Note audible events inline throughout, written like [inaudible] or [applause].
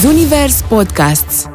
Zunivers Podcasts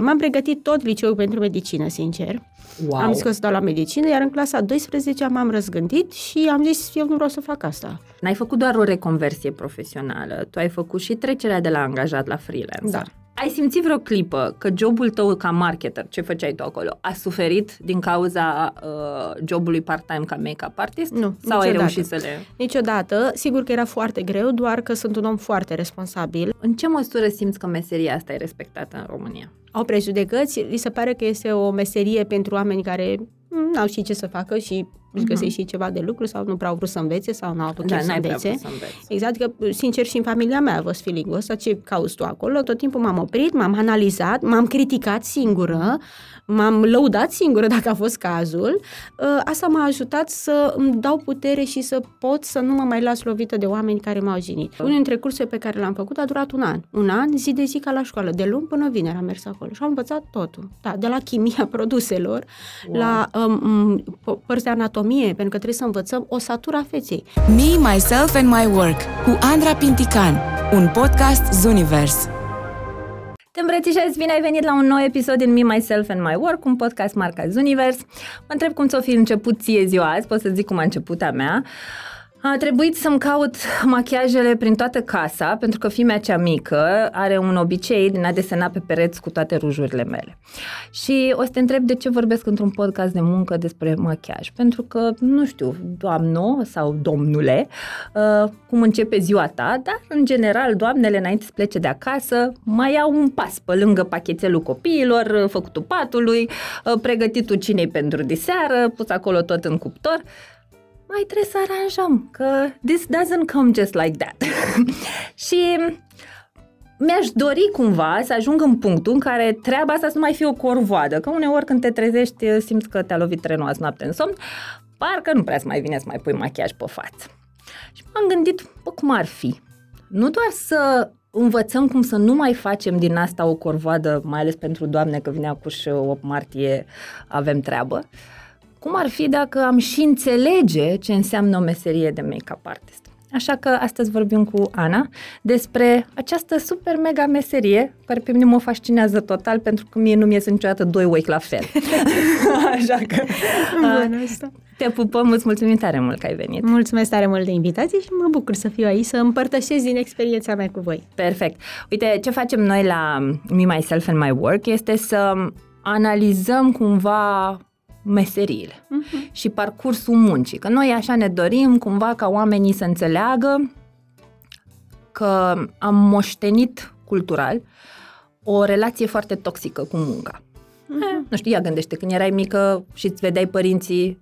M-am pregătit tot liceul pentru medicină, sincer. Wow. Am zis că o să dau la medicină, iar în clasa 12 m-am răzgândit și am zis, eu nu vreau să fac asta. N-ai făcut doar o reconversie profesională, tu ai făcut și trecerea de la angajat la freelancer. Da. Ai simțit vreo clipă că jobul tău ca marketer, ce făceai tu acolo, a suferit din cauza uh, jobului part-time ca make-up artist? Nu, Sau niciodată. ai reușit să le... Niciodată, sigur că era foarte greu, doar că sunt un om foarte responsabil. În ce măsură simți că meseria asta e respectată în România? Au prejudecăți, li se pare că este o meserie pentru oameni care mm, n-au ști ce să facă și își găsesc și ceva de lucru sau nu prea au vrut să învețe sau nu au avut Da, chef să n-ai prea învețe. vrut să înveți. Exact, că sincer și în familia mea a fost feeling-ul ăsta, ce cauți tu acolo, tot timpul m-am oprit, m-am analizat, m-am criticat singură, m-am lăudat singură dacă a fost cazul. Ă, Asta m-a ajutat să îmi dau putere și să pot să nu mă mai las lovită de oameni care m-au jignit. Unul dintre cursurile pe care l-am făcut a durat un an. Un an, zi de zi ca la școală, de luni până vineri am mers acolo și am învățat totul. Da, de la chimia [laughs] produselor, Wow. la um, p- părți de anatomie, pentru că trebuie să învățăm osatura feței. Me, Myself and My Work cu Andra Pintican, un podcast Zunivers. Te îmbrățișez, bine ai venit la un nou episod din Me, Myself and My Work, un podcast marca Zunivers. Mă întreb cum ți-o fi început ție ziua azi, pot să zic cum a început a mea. A trebuit să-mi caut machiajele prin toată casa, pentru că fimea cea mică are un obicei din a desena pe pereți cu toate rujurile mele. Și o să te întreb de ce vorbesc într-un podcast de muncă despre machiaj. Pentru că, nu știu, doamno sau domnule, uh, cum începe ziua ta, dar, în general, doamnele, înainte să plece de acasă, mai au un pas pe lângă pachetelul copiilor, uh, făcutul patului, uh, pregătitul cinei pentru diseară, pus acolo tot în cuptor mai trebuie să aranjăm, că this doesn't come just like that. [laughs] și mi-aș dori cumva să ajung în punctul în care treaba asta să nu mai fie o corvoadă, că uneori când te trezești simți că te-a lovit trenul azi noapte în somn, parcă nu prea să mai vine să mai pui machiaj pe față. Și m-am gândit, bă, cum ar fi? Nu doar să învățăm cum să nu mai facem din asta o corvoadă, mai ales pentru doamne că vine acuși 8 martie, avem treabă, cum ar fi dacă am și înțelege ce înseamnă o meserie de make-up artist? Așa că astăzi vorbim cu Ana despre această super mega meserie care pe mine mă fascinează total pentru că mie nu mi ies niciodată doi ochi la fel. [laughs] Așa că Bună asta. te pupăm, îți mulțumim tare mult că ai venit. Mulțumesc tare mult de invitație și mă bucur să fiu aici, să împărtășesc din experiența mea cu voi. Perfect. Uite, ce facem noi la Me, Myself and My Work este să analizăm cumva meseriile Mhm. și parcursul muncii. Că noi așa ne dorim cumva ca oamenii să înțeleagă că am moștenit cultural o relație foarte toxică cu munca. Eh, nu știu, ia gândește, când erai mică și îți vedeai părinții,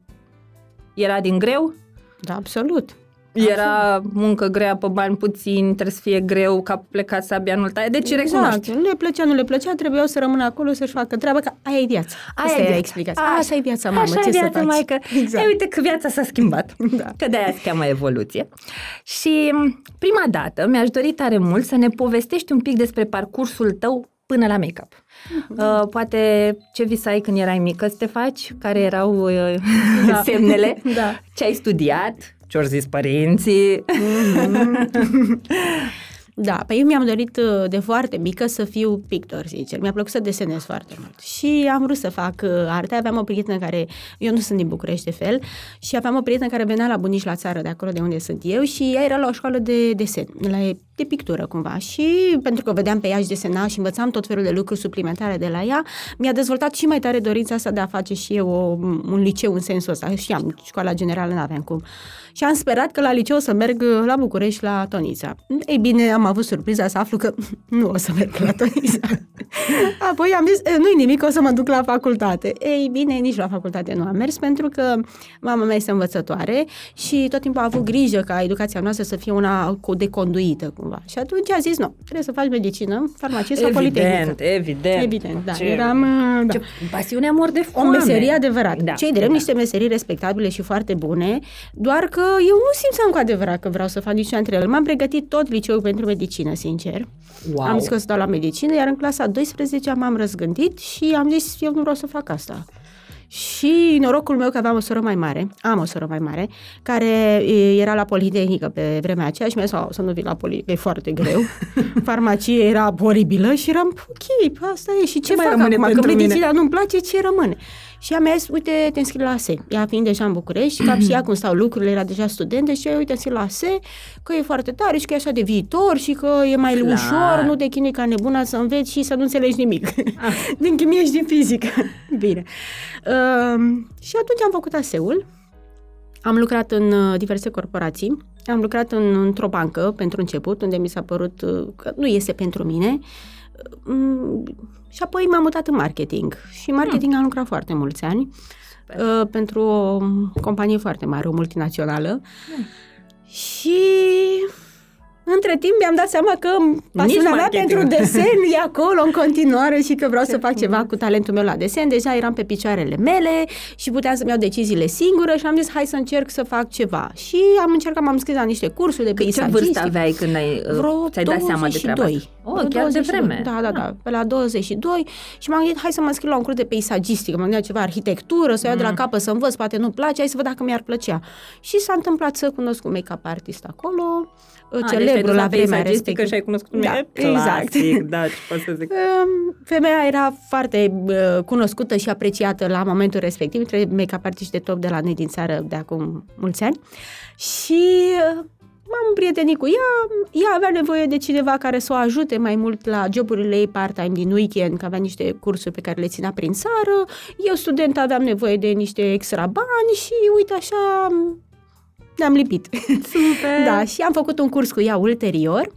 era din greu? Da, absolut. Era muncă grea pe bani puțini, trebuie să fie greu ca plecat sabia anul tău. Deci recunoști. Exact. Nu le plăcea, nu le plăcea, trebuiau să rămână acolo să-și facă treaba, că aia e viața. Aia Asta e e viața. explicația. Așa- Așa e viața, mamă, Așa ce e să viața, faci? maică. Exact. E, uite că viața s-a schimbat. Da. Că de-aia se cheamă evoluție. Și m, prima dată mi-aș dori tare mult să ne povestești un pic despre parcursul tău până la make-up. Uh, poate ce visai când erai mică să te faci, care erau uh, Da. [laughs] semnele, Da. ce ai studiat, ce-au zis părinții. [laughs] Da, pe eu mi-am dorit uh, de foarte mică să fiu pictor, sincer. Mi-a plăcut să desenez foarte mult. Și am vrut să fac uh, arte. Aveam o prietenă care, eu nu sunt din București de fel, și aveam o prietenă care venea la bunici la țară, de acolo de unde sunt eu, și ea era la o școală de desen, la, de pictură cumva. Și pentru că vedeam pe ea și desena și învățam tot felul de lucruri suplimentare de la ea, mi-a dezvoltat și mai tare dorința asta de a face și eu o, un liceu în sensul ăsta. Și am școala generală, nu aveam cum. Și am sperat că la liceu o să merg uh, la București, la Tonița. Ei bine, am avut surpriza să aflu că [laughs] nu o să merg la Tonița. [laughs] Apoi am zis, "E, nu-i nimic, o să mă duc la facultate. Ei bine, nici la facultate nu am mers, pentru că mama mea este învățătoare și tot timpul a avut grijă ca educația noastră să fie una cu- de conduită, cumva. Și atunci a zis, nu, trebuie să faci medicină, farmacie sau politehnică. Evident, evident. Evident, da. Ce, Eram, uh, da. ce pasiune, amor de O foame. meserie adevărată. Da, Cei drept, da. niște meserii respectabile și foarte bune, doar că eu nu simțeam cu adevărat că vreau să fac niciuna dintre ele. M-am pregătit tot liceul pentru medicină, sincer. Wow. Am zis că o să dau la medicină, iar în clasa 12 m-am răzgândit și am zis, eu nu vreau să fac asta. Și norocul meu că aveam o soră mai mare, am o soră mai mare, care era la Politehnică pe vremea aceea și mi-a zis, să nu vii la Politehnică, e foarte greu. [laughs] Farmacie era oribilă și eram, ok, asta e. Și ce, ce fac acum? Că medicina nu-mi place, ce rămâne? Și ea mi-a zis, uite, te înscrii la ASE. Ea fiind deja în București, ca și ea cum stau lucrurile, era deja student, deci ea, uite, înscrii la ASE, că e foarte tare și că e așa de viitor și că e mai Clar. ușor, nu te chinui ca nebuna să înveți și să nu înțelegi nimic. Ah. [laughs] din chimie și din fizică. [laughs] Bine. Uh, și atunci am făcut ASE-ul, am lucrat în uh, diverse corporații, am lucrat în, într-o bancă pentru început, unde mi s-a părut uh, că nu este pentru mine. Uh, și apoi m-am mutat în marketing. Și în marketing hmm. am lucrat foarte mulți ani uh, pentru o companie foarte mare, o multinațională. Hmm. Și între timp mi-am dat seama că pasiunea mea pentru desen e acolo în continuare și că vreau Ce să [laughs] fac ceva cu talentul meu la desen. Deja eram pe picioarele mele și puteam să-mi iau deciziile singură și am zis hai să încerc să fac ceva. Și am încercat, m-am scris la niște cursuri de peisagistică. Ce vârstă aveai când ai, uh, Vreo ți-ai dat seama de treaba asta? Oh, chiar 22. de vreme. Da, da, da, ah. pe la 22 și m-am gândit hai să mă scriu la un curs de peisagistică, m-am gândit ceva arhitectură, să iau mm. de la mm. capă să învăț, poate nu place, hai să văd dacă mi-ar plăcea. Și s-a întâmplat să cunosc un make-up artist acolo, a, ah, celebru deci la vremea respectivă. și ai cunoscut un da, exact. da, ce pot să zic. Femeia era foarte uh, cunoscută și apreciată la momentul respectiv, între make-up artiști de top de la noi din țară de acum mulți ani. Și uh, m-am împrietenit cu ea, ea avea nevoie de cineva care să o ajute mai mult la joburile ei part-time din weekend, că avea niște cursuri pe care le ținea prin țară, eu student aveam nevoie de niște extra bani și uite așa ne-am lipit. Super! [laughs] da, și am făcut un curs cu ea ulterior,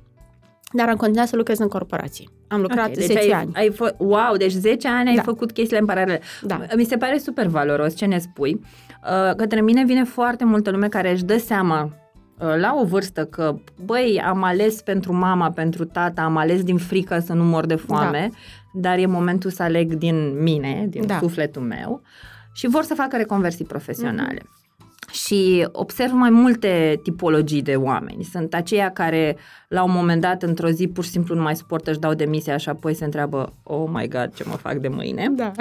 dar am continuat să lucrez în corporații. Am lucrat okay, deci 10 ai, ani. Ai fă, wow, deci 10 ani da. ai făcut chestiile în paralel. Da. Mi se pare super valoros ce ne spui. Uh, către mine vine foarte multă lume care își dă seama uh, la o vârstă că, băi, am ales pentru mama, pentru tata, am ales din frică să nu mor de foame, da. dar e momentul să aleg din mine, din da. sufletul meu și vor să facă reconversii profesionale. Mm-hmm și observ mai multe tipologii de oameni. Sunt aceia care la un moment dat, într-o zi, pur și simplu nu mai suportă, își dau demisia și apoi se întreabă, oh my god, ce mă fac de mâine. Da.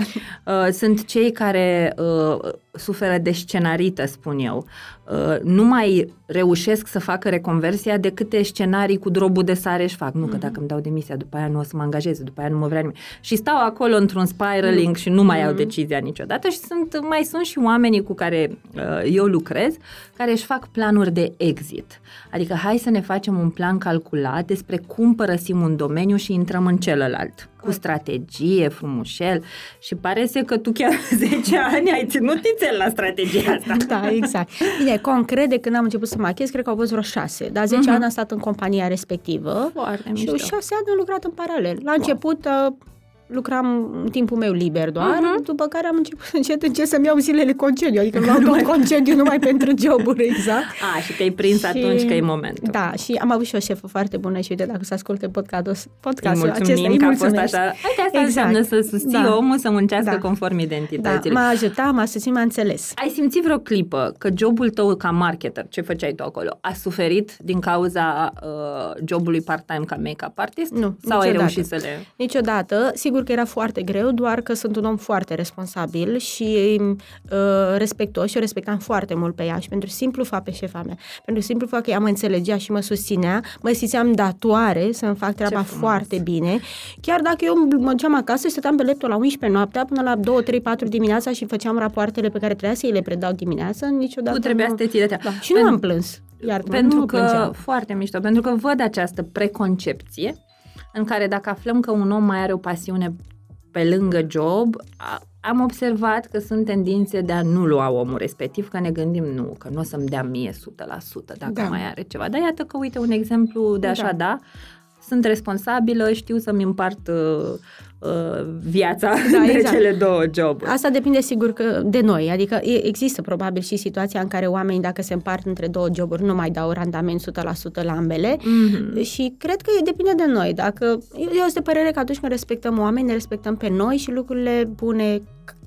Uh, sunt cei care uh, suferă de scenarită, spun eu. Uh, nu mai reușesc să facă reconversia de câte scenarii cu drobul de sare își fac. Nu, mm-hmm. că mhm. dacă îmi dau demisia, după aia nu o să mă angajez, după aia nu mă vrea nimeni. Și stau acolo într-un spiraling mm-hmm. și nu mai mm-hmm. iau decizia niciodată și sunt, mai sunt și oamenii cu care uh, eu lucrez, care își fac planuri de exit. Adică hai să ne facem un plan calculat despre cum părăsim un domeniu și intrăm în celălalt cu strategie, frumușel și pare să că tu chiar [laughs] 10 ani ai ținut nițel la strategia asta. Da, exact. Bine, concret, de când am început să machez, cred că au fost vreo 6, dar 10 uh-huh. Mhm. ani am stat în compania respectivă Foarte și mișto. 6 ani am lucrat în paralel. La wow. început uh, lucram în timpul meu liber doar, uh-huh. după care am început [laughs] încet încet să-mi iau zilele concediu, adică [laughs] luam tot concediu numai [laughs] pentru joburi, exact. A, și te-ai prins și, atunci că e momentul. Da, și am avut și o șefă foarte bună și uite, dacă să asculte podcastul, podcastul îi acesta, îi că a fost așa. Uite, asta exact. înseamnă să susții da. omul să muncească da. conform identității. Da, m-a ajutat, m-a susținut, m-a înțeles. Ai simțit vreo clipă că jobul tău ca marketer, ce făceai tu acolo, a suferit din cauza uh, jobului part-time ca make-up artist? Nu, Sau niciodată. ai reușit să le... Niciodată. Sigur că era foarte foarte greu, doar că sunt un om foarte responsabil și uh, respectos și o respectam foarte mult pe ea și pentru simplu fapt pe șefa mea. Pentru simplu fapt că ea mă înțelegea și mă susținea, mă simțeam datoare să-mi fac treaba foarte bine. Chiar dacă eu mă duceam acasă și stăteam pe laptop la 11 noaptea până la 2, 3, 4 dimineața și făceam rapoartele pe care trebuia să îi le predau dimineața, niciodată Tu trebuia nu... să te ții de da. Și nu am plâns. Iar pentru nu că, plângeam. foarte mișto, pentru că văd această preconcepție în care dacă aflăm că un om mai are o pasiune pe lângă job, am observat că sunt tendințe de a nu lua omul respectiv, că ne gândim nu, că nu o să-mi dea mie 100% dacă da. mai are ceva. Dar iată că, uite, un exemplu de așa, da, da sunt responsabilă, știu să-mi împart uh, uh, viața da, [laughs] de exact. cele două joburi. Asta depinde sigur că de noi, adică există probabil și situația în care oamenii dacă se împart între două joburi nu mai dau randament 100% la ambele mm-hmm. și cred că depinde de noi. Dacă eu sunt de părere că atunci când respectăm oameni, ne respectăm pe noi și lucrurile bune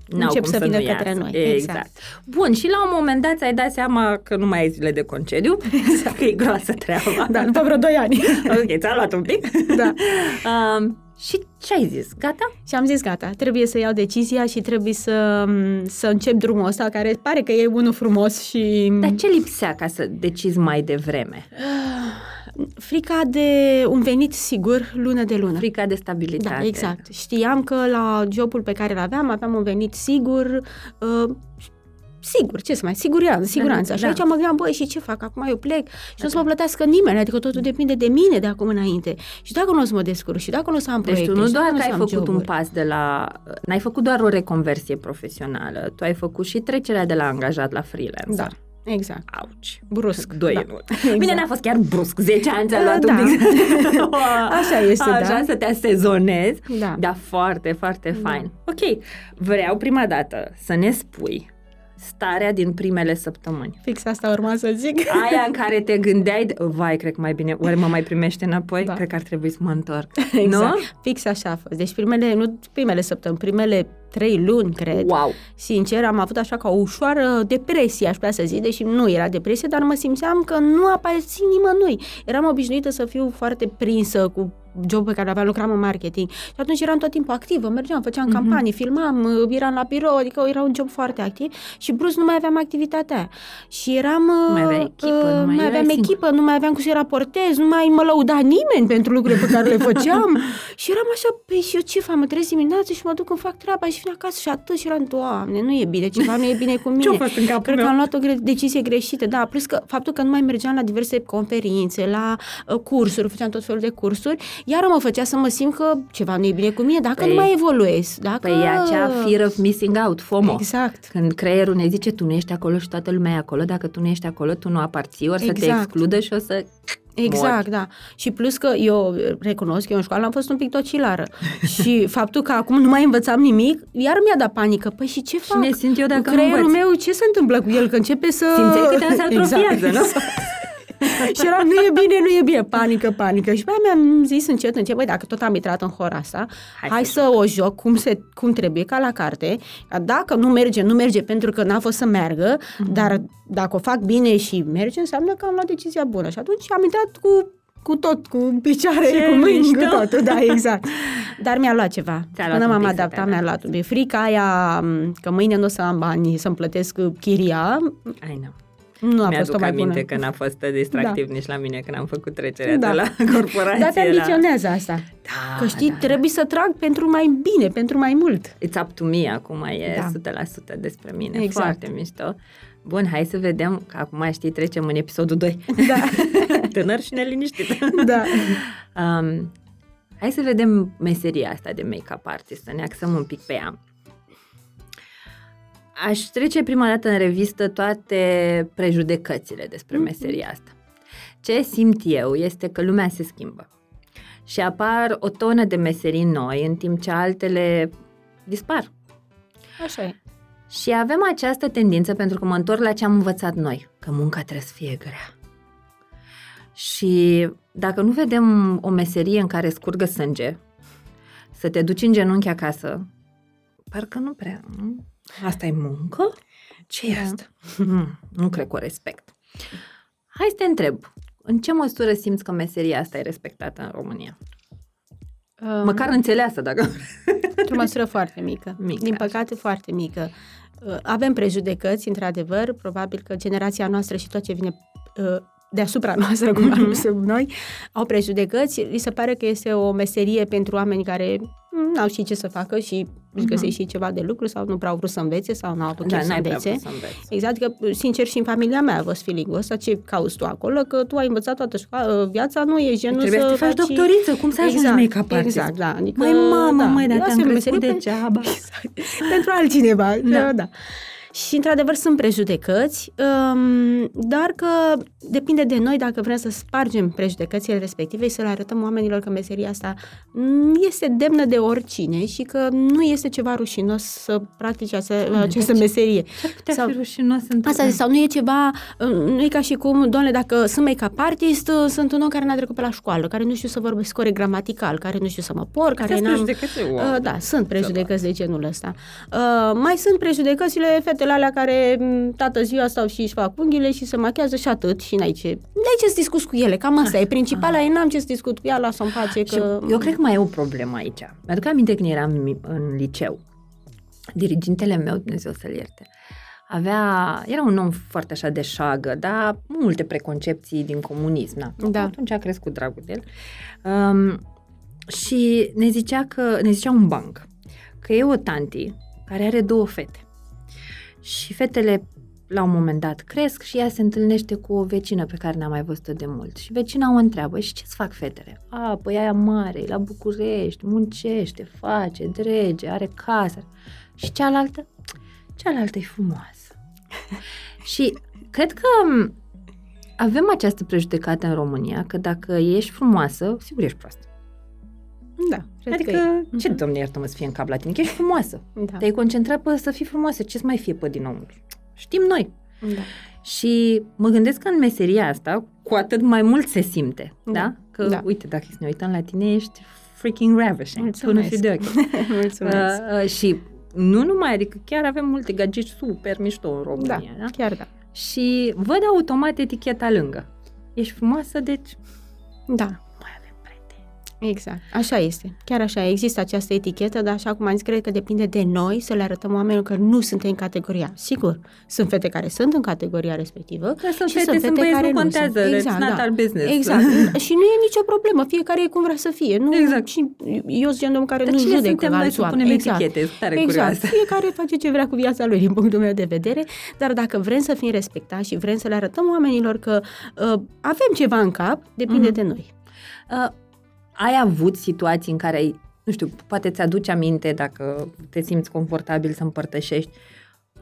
încep să, să vină către noi. Exact. exact. Bun, și la un moment dat ți-ai dat seama că nu mai ai zile de concediu, [laughs] exact. că e groasă treaba. Da, după vreo 2 ani. ok, ți-a luat un pic. Da. Uh, [laughs] Și ce ai zis? Gata? Și am zis gata, trebuie să iau decizia și trebuie să, să încep drumul ăsta, care pare că e unul frumos și... Dar ce lipsea ca să decizi mai devreme? [sighs] Frica de un venit sigur lună de lună. Frica de stabilitate. Da, exact. Știam că la jobul pe care îl aveam, aveam un venit sigur, uh, sigur, ce să mai, siguranță, siguranță. Da, și da. aici mă gândeam, băi, și ce fac? Acum eu plec și nu o să mă plătească nimeni, adică totul depinde de mine de acum înainte. Și dacă nu o să mă descurc și dacă nu o să am deci proiecte, tu nu doar că ai făcut joburi. un pas de la... N-ai făcut doar o reconversie profesională, tu ai făcut și trecerea de la angajat la freelancer. Da. Exact. Auci. Brusc. Doi da. da. Exact. Bine, n-a fost chiar brusc. 10 ani ți-a luat da. un pic. [laughs] Așa este, Așa, da. să te asezonezi. Da. Dar foarte, foarte Da. fain. Ok, vreau prima dată să ne spui starea din primele săptămâni. Fix asta urma să zic. [laughs] Aia în care te gândeai, vai, cred că mai bine, oare mă mai primește înapoi? Da. Cred că ar trebui să mă întorc. [laughs] Exact. Nu? Fix așa a fost. Deci primele, nu primele săptămâni, primele trei luni, cred. Wow! Sincer, am avut așa ca o ușoară depresie, aș putea să zic, deși nu era depresie, dar mă simțeam că nu aparțin nimănui. Eram obișnuită să fiu foarte prinsă cu jobul pe care aveam, lucram în marketing. Și atunci eram tot timpul activă, mergeam, făceam mm-hmm. campanii, filmam, eram la birou, adică era un job foarte activ și brusc nu mai aveam activitatea aia. Și eram... mai aveai echipă, uh, nu mai mai aveam erai echipă, nu mai aveam cu ce raportez, nu mai mă lăuda nimeni pentru lucrurile pe care le [laughs] făceam. și eram așa, păi și eu ce fac? Mă trezesc dimineața și mă duc în fac treaba și vin acasă și atât și eram, doamne, nu e bine, ceva nu e bine cu [laughs] mine. Ce-a fost în capul Cred meu? că am luat o gre- decizie greșită, da, plus că faptul că nu mai mergeam la diverse conferințe, la uh, cursuri, făceam tot felul de cursuri, iar mă făcea să mă simt că ceva nu e bine cu mine, dacă Păi- nu mai evoluez, dacă... Păi e acea fear of missing out, FOMO. Exact. Când creierul ne zice, tu nu ești acolo și toată lumea e acolo, dacă tu nu ești acolo, tu nu aparții, ori să te Exact. excludă și o să... Exact, da. Și plus că eu recunosc că eu în școală am fost un pic tocilară. [laughs] și faptul că acum nu mai învățam nimic, iar mi-a dat panică. Păi și ce fac? ne simt eu dacă nu Creierul învăț? meu, ce se întâmplă cu el? Că începe să... Simțeai că te [laughs] se atrofiază, nu? [laughs] și eram, nu e bine, nu e bine, panică, panică. Și pe aia mi-am zis încet, încet, băi, dacă tot am intrat în hora asta, Hai hai, hai să să o joc cum, se, cum trebuie, ca la carte. Ca Dacă nu merge, nu merge pentru că n-a fost să meargă, Mhm. dar dacă o fac bine și merge, înseamnă că am luat decizia bună. Și atunci am intrat cu cu tot, cu picioare, Ce cu mâini, mișto! cu tot, da, exact. [laughs] Dar mi-a luat ceva. Ți-a luat Până un m-am pic să te adaptat, mi-a luat un pic. Frica aia m, că mâine nu o să am bani să-mi plătesc chiria, Ai, nu. Nu a fost o Mi-aduc mai aminte bună. că n-a fost distractiv da. nici la mine când am făcut trecerea Da. de la corporație Dar te la... ambiționează asta. Da, Că știi, da, trebuie să trag pentru mai bine, pentru mai mult. It's up to me, acum e Da. 100% despre mine. Exact. Foarte mișto. Bun, hai să vedem, că acum știi, trecem în episodul 2. Da. [laughs] Tânăr și neliniștit. da. Um, hai să vedem meseria asta de make-up artist, să ne axăm un pic pe ea. Aș trece prima dată în revistă toate prejudecățile despre meseria asta. Ce simt eu este că lumea se schimbă și apar o tonă de meserii noi, în timp ce altele dispar. Așa e. Și avem această tendință, pentru că mă întorc la ce am învățat noi, că munca trebuie să fie grea. Și dacă nu vedem o meserie în care scurgă sânge, să te duci în genunchi acasă, parcă nu prea. nu? Asta e muncă? ce e Da. asta? Mm, nu cred că o respect. Hai să te întreb, în ce măsură simți că meseria asta e respectată în România? Um, Măcar înțeleasă, dacă... Într-o măsură foarte mică. Mică, Din așa. păcate, foarte mică. Uh, Avem prejudecăți, într-adevăr, probabil că generația noastră și tot ce vine uh, deasupra [laughs] noastră, cum am sub noi, au prejudecăți. Li se pare că este o meserie pentru oameni care mm, n-au ști ce să facă și își găsesc și ceva de lucru sau nu prea au vrut să învețe sau n-au avut da, chef să n-ai prea învețe. vrut să înveți. Exact, că, sincer, și în familia mea a fost feeling-ul ăsta, ce cauți tu acolo, că tu ai învățat toată școala, viața nu e genul Trebuie să, să te faci faci... doctoriță, cum să ajungi exact, make-up artist? Exact, da. Adică, Măi, mamă, da, măi, dar asta te-am e o crescut meserie degeaba. [laughs] pentru altcineva. Da. Da. da. Și, într-adevăr, sunt prejudecăți, um, dar că depinde de noi dacă vrem să spargem prejudecățile respective și să le arătăm oamenilor că meseria asta mm, este demnă de oricine și că nu este ceva rușinos să practici ace- această meserie. Ce putea Sau- fi rușinos într Asta zic, sau nu e ceva, uh, nu e ca și cum, doamne, dacă sunt make-up artist, uh, sunt un om care n-a trecut pe la școală, care nu știu să vorbesc corect gramatical, care nu știu să mă por, care Astea n-am... sunt prejudecăți, wow. Uh, da, sunt prejudecăți de genul ăsta. Uh, mai sunt prejudecățile fetelor fetele alea care m, toată ziua stau și își fac unghiile și se machează și atât și n-ai ce, n-ai ce să discuți cu ele, cam asta e principala, e n-am ce să discut cu ea, lasă în pace Și că... eu cred că mai e o problemă aici. Mi-aduc aminte când eram mi- în liceu. Dirigintele meu, Dumnezeu să-l ierte, avea, era un om foarte așa de șagă, dar multe preconcepții din comunism. Na. Da. Atunci a crescut dragul de el. Um, și ne zicea că, ne zicea un banc, că e o tanti care are două fete. Și fetele la un moment dat cresc și ea se întâlnește cu o vecină pe care n-a mai văzut de mult. Și vecina o întreabă, și ce-ți fac fetele? A, păi aia mare, e la București, muncește, face, drege, are casă. Și cealaltă? Cealaltă e frumoasă. [laughs] și cred că m, avem această prejudecată în România, că dacă ești frumoasă, sigur ești proastă. Da, cred adică, că e. ce domne iartă-mă să fie în cap la tine? Că ești frumoasă. Da, Te-ai concentrat pe să fii frumoasă, ce-ți mai fie pe din omul? Știm noi. da. Și mă gândesc că în meseria asta, cu atât mai mult se simte, da? Da. da? Că, Da. uite, dacă să ne uităm la tine, ești freaking ravishing. Mulțumesc. Până și de ochi. [laughs] Mulțumesc. Uh, uh, și nu numai, adică chiar avem multe gagici super mișto în da, România, da? chiar da. Și văd automat eticheta lângă. Ești frumoasă, deci Da, mai avem prieteni. Exact, așa este. Chiar așa, există această etichetă, dar așa cum am zis, cred că depinde de noi să le arătăm oamenilor că nu suntem în categoria. Sigur, sunt fete care sunt în categoria respectivă. Că sunt și fete, sunt băieți, nu contează, sunt. it's not da. our business. Exact. [laughs] și nu e nicio problemă, fiecare e cum vrea să fie. Nu, Exact. Și eu sunt genul om care Dar nu cine judecă suntem noi alți să oameni. punem exact. etichete? Sunt tare Exact. curioasă. Fiecare face ce vrea cu viața lui din punctul meu de vedere, dar dacă vrem să fim respectați și vrem să le arătăm oamenilor că uh, avem ceva în cap, depinde Mhm. de noi. Uh, ai avut situații în care ai, nu știu, poate ți-aduci aminte dacă te simți confortabil să împărtășești,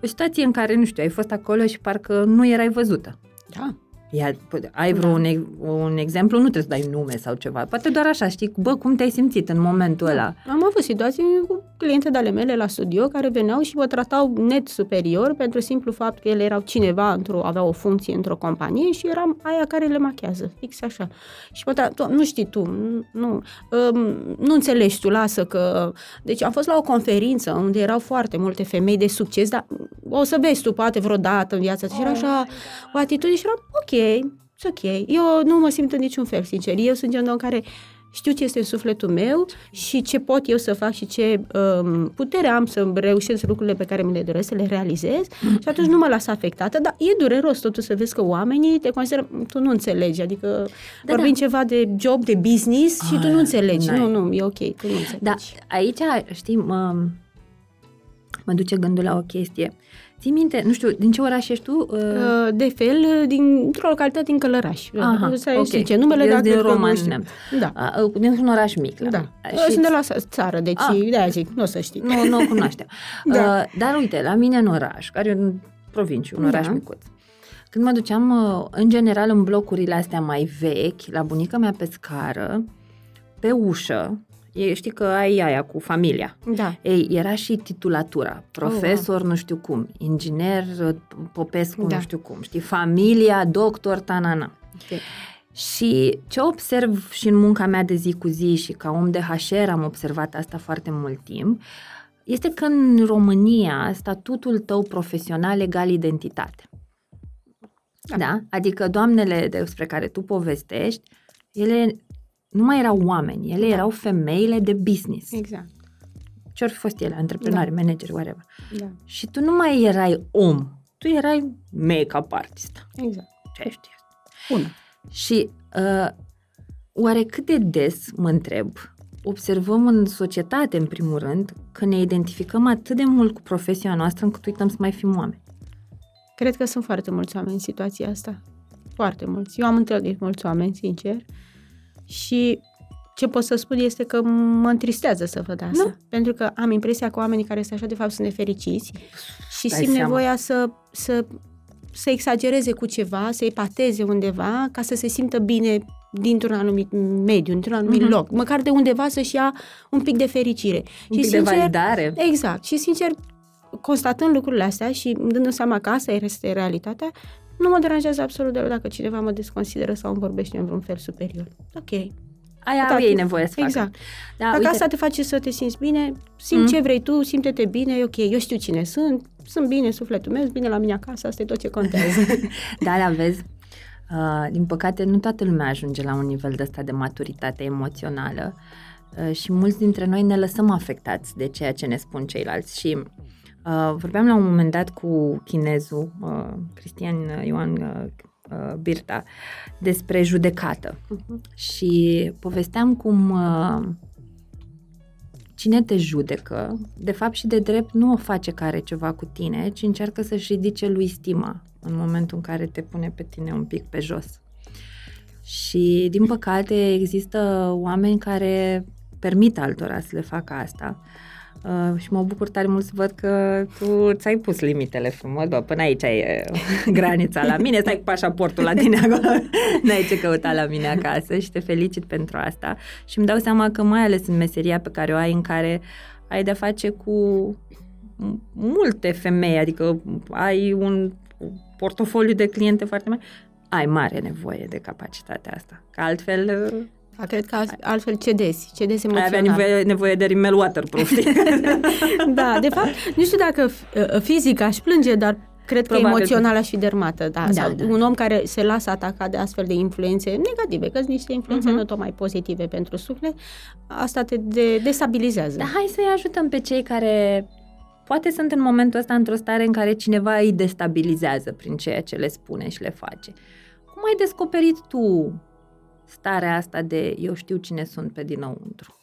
o situație în care, nu știu, ai fost acolo și parcă nu erai văzută. Da. Ia, p- ai vreo un, ex- un exemplu, nu trebuie să dai nume sau ceva, poate doar așa, știi, bă, cum te-ai simțit în momentul ăla? Am avut situații cu cliente de ale mele la studio care veneau și mă tratau net superior pentru simplu fapt că ele erau cineva, într-o, aveau o funcție într-o companie și eram aia care le machează, fix așa. Și mă tra- nu știi tu, nu, nu, um, nu înțelegi tu, lasă că... Deci am fost la o conferință unde erau foarte multe femei de succes, dar o să vezi tu poate vreodată în viața ta și era așa o atitudine și eram ok, it's ok. Eu nu mă simt în niciun fel, sincer. Eu sunt genul în care știu ce este în sufletul meu și ce pot eu să fac și ce um, putere am să reușesc lucrurile pe care mi le doresc să le realizez și atunci nu mă las afectată, dar e dureros totuși să vezi că oamenii te consideră, tu nu înțelegi, adică da, vorbim da. ceva de job, de business și tu Ah, nu înțelegi. n-ai. Nu, nu, e ok, tu nu înțelegi. Da, aici, știi, mă, mă duce gândul la o chestie. Ții minte, nu știu, din ce oraș ești tu? Uh, Uh, De fel, dintr-o localitate din Călăraș. Aha, Asta ok. știi ce numele, Eu dar din cred că nu Roman știu. Neamț. Da. uh, dintr-un oraș mic. La Da. mine. Eu sunt de la țară, deci Ah. de-aia zic, nu o să știi. Nu, nu o cunoaștem. [laughs] Da. uh, dar uite, la mine în oraș, care e un provinciu, un Da. oraș micuț, când mă duceam, uh, în general, în blocurile astea mai vechi, la bunica mea pe scară, pe ușă, e, știi că ai aia cu familia. Da. Ei, era și titulatura, profesor nu știu cum, inginer uh, Popescu Da. nu știu cum, știi, familia, doctor, tanana. Ok. Și ce observ și în munca mea de zi cu zi și ca om de HR am observat asta foarte mult timp, este că în România statutul tău profesional egal identitate. Da. Da. da? Adică doamnele despre care tu povestești, ele nu mai erau oameni, ele Da. erau femeile de business. Exact. Ce ori fost ele, antreprenori, Da. manageri, whatever. Da. Și tu nu mai erai om, tu erai make-up artist. Exact. Ce știi? Bună. Și uh, oare cât de des, mă întreb, observăm în societate, în primul rând, că ne identificăm atât de mult cu profesia noastră încât uităm să mai fim oameni. Cred că sunt foarte mulți oameni în situația asta. Foarte mulți. Eu am întâlnit mulți oameni, sincer. Și ce pot să spun este că mă întristează să văd asta. Nu. Pentru că am impresia că oamenii care sunt așa, de fapt, sunt nefericiți și Dai simt seama. nevoia să, să, să exagereze cu ceva, să epateze undeva, ca să se simtă bine dintr-un anumit mediu, într-un anumit Mhm. loc. Măcar de undeva să-și ia un pic de fericire. Un pic de validare. Exact. Și sincer, constatând lucrurile astea și dându seama că asta este realitatea, nu mă deranjează absolut deloc dacă cineva mă desconsideră sau îmi vorbește în vreun fel superior. Ok. Aia Da, au ei tu- nevoie să facă. Exact. Da, Dacă uite, asta te face să te simți bine, simți Mm. ce vrei tu, simte-te bine, e ok, eu știu cine sunt, sunt bine, sufletul meu, sunt bine la mine acasă, asta e tot ce contează. [laughs] da, da, vezi, uh, din păcate nu toată lumea ajunge la un nivel de ăsta de maturitate emoțională uh, și mulți dintre noi ne lăsăm afectați de ceea ce ne spun ceilalți și uh, vorbeam la un moment dat cu chinezul uh, Cristian Ioan uh, uh, Birta despre judecată uh-huh. și povesteam cum uh, cine te judecă, de fapt și de drept nu o face care are ceva cu tine, ci încearcă să-și ridice lui stima în momentul în care te pune pe tine un pic pe jos. Și, din păcate, există oameni care permit altora să le facă asta. Uh, și mă bucur tare mult să văd că tu ți-ai pus limitele frumos, bă, până aici e [laughs] granița la mine, stai cu pașaportul la tine acolo, [laughs] n-ai ce căuta la mine acasă și te felicit pentru asta. Și îmi dau seama că mai ales în meseria pe care o ai, în care ai de-a face cu multe femei, adică ai un portofoliu de cliente foarte mare, ai mare nevoie de capacitatea asta. Că altfel da, cred că altfel cedezi, cedezi emoțional. Ai avea nevoie, nevoie de rimel waterproof. [laughs] da, de fapt, nu știu dacă uh, fizic aș plânge, dar cred Probabil că emoțional aș fi dermată. Da, da, sau da. Un om care se lasă atacat de astfel de influențe negative, că sunt niște influențe uh-huh. nu tot mai pozitive pentru suflet, asta te de, destabilizează. Da, hai să-i ajutăm pe cei care poate sunt în momentul ăsta într-o stare în care cineva îi destabilizează prin ceea ce le spune și le face. Cum ai descoperit tu starea asta de eu știu cine sunt pe dinăuntru.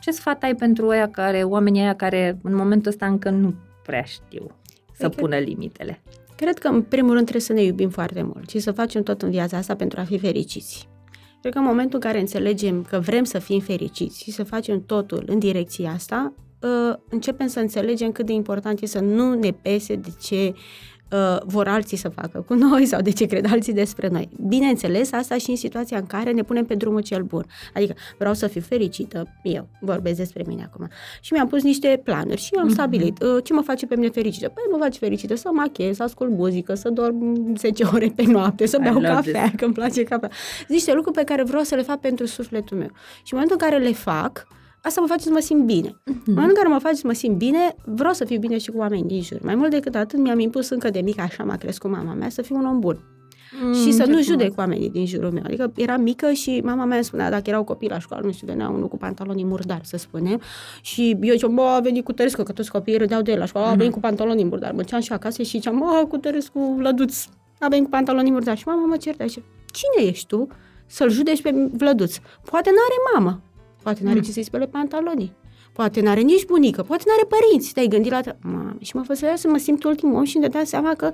Ce sfat ai pentru oia care, oamenii aia care în momentul ăsta încă nu prea știu să păi pună limitele? Cred că în primul rând trebuie să ne iubim foarte mult și să facem tot în viața asta pentru a fi fericiți. Cred că în momentul în care înțelegem că vrem să fim fericiți și să facem totul în direcția asta, ă, începem să înțelegem cât de important e să nu ne pese de ce uh, vor alții să facă cu noi sau de ce cred alții despre noi. Bineînțeles, asta și în situația în care ne punem pe drumul cel bun. Adică vreau să fiu fericită, eu vorbesc despre mine acum. Și mi-am pus niște planuri și am mm-hmm. stabilit uh, ce mă face pe mine fericită. Păi mă face fericită să machez, să ascult muzică, să dorm 10 ore pe noapte, să beau cafea, că îmi place cafea. Niște lucruri pe care vreau să le fac pentru sufletul meu. Și în momentul în care le fac, asta mă face să mă simt bine. Mm-hmm. În momentul în care mă face să mă simt bine, vreau să fiu bine și cu oamenii din jur. Mai mult decât atât, mi-am impus încă de mic, așa m-a crescut mama mea, să fiu un om bun. Mm, și să nu frumos. judec oamenii din jurul meu. Adică eram mică și mama mea îmi spunea, dacă erau copii la școală, nu știu, venea unul cu pantaloni murdari, să spunem. Și eu ziceam, bă, a venit cu Tărescu, că toți copiii râdeau de el la școală, mm-hmm. a venit cu pantaloni murdari. Mă și acasă și ziceam, bă, cu Tărescu, lăduț, a venit cu pantaloni murdari. Și mama mă certea și cine ești tu să-l judeci pe Vlăduț? Poate n-are mamă. Poate n-are mm. ce să-i spele pantalonii. Poate n-are nici bunică, poate n-are părinți. Te-ai gândit la... Mă, și mă făcea să mă simt ultimul om și îmi dădea seama că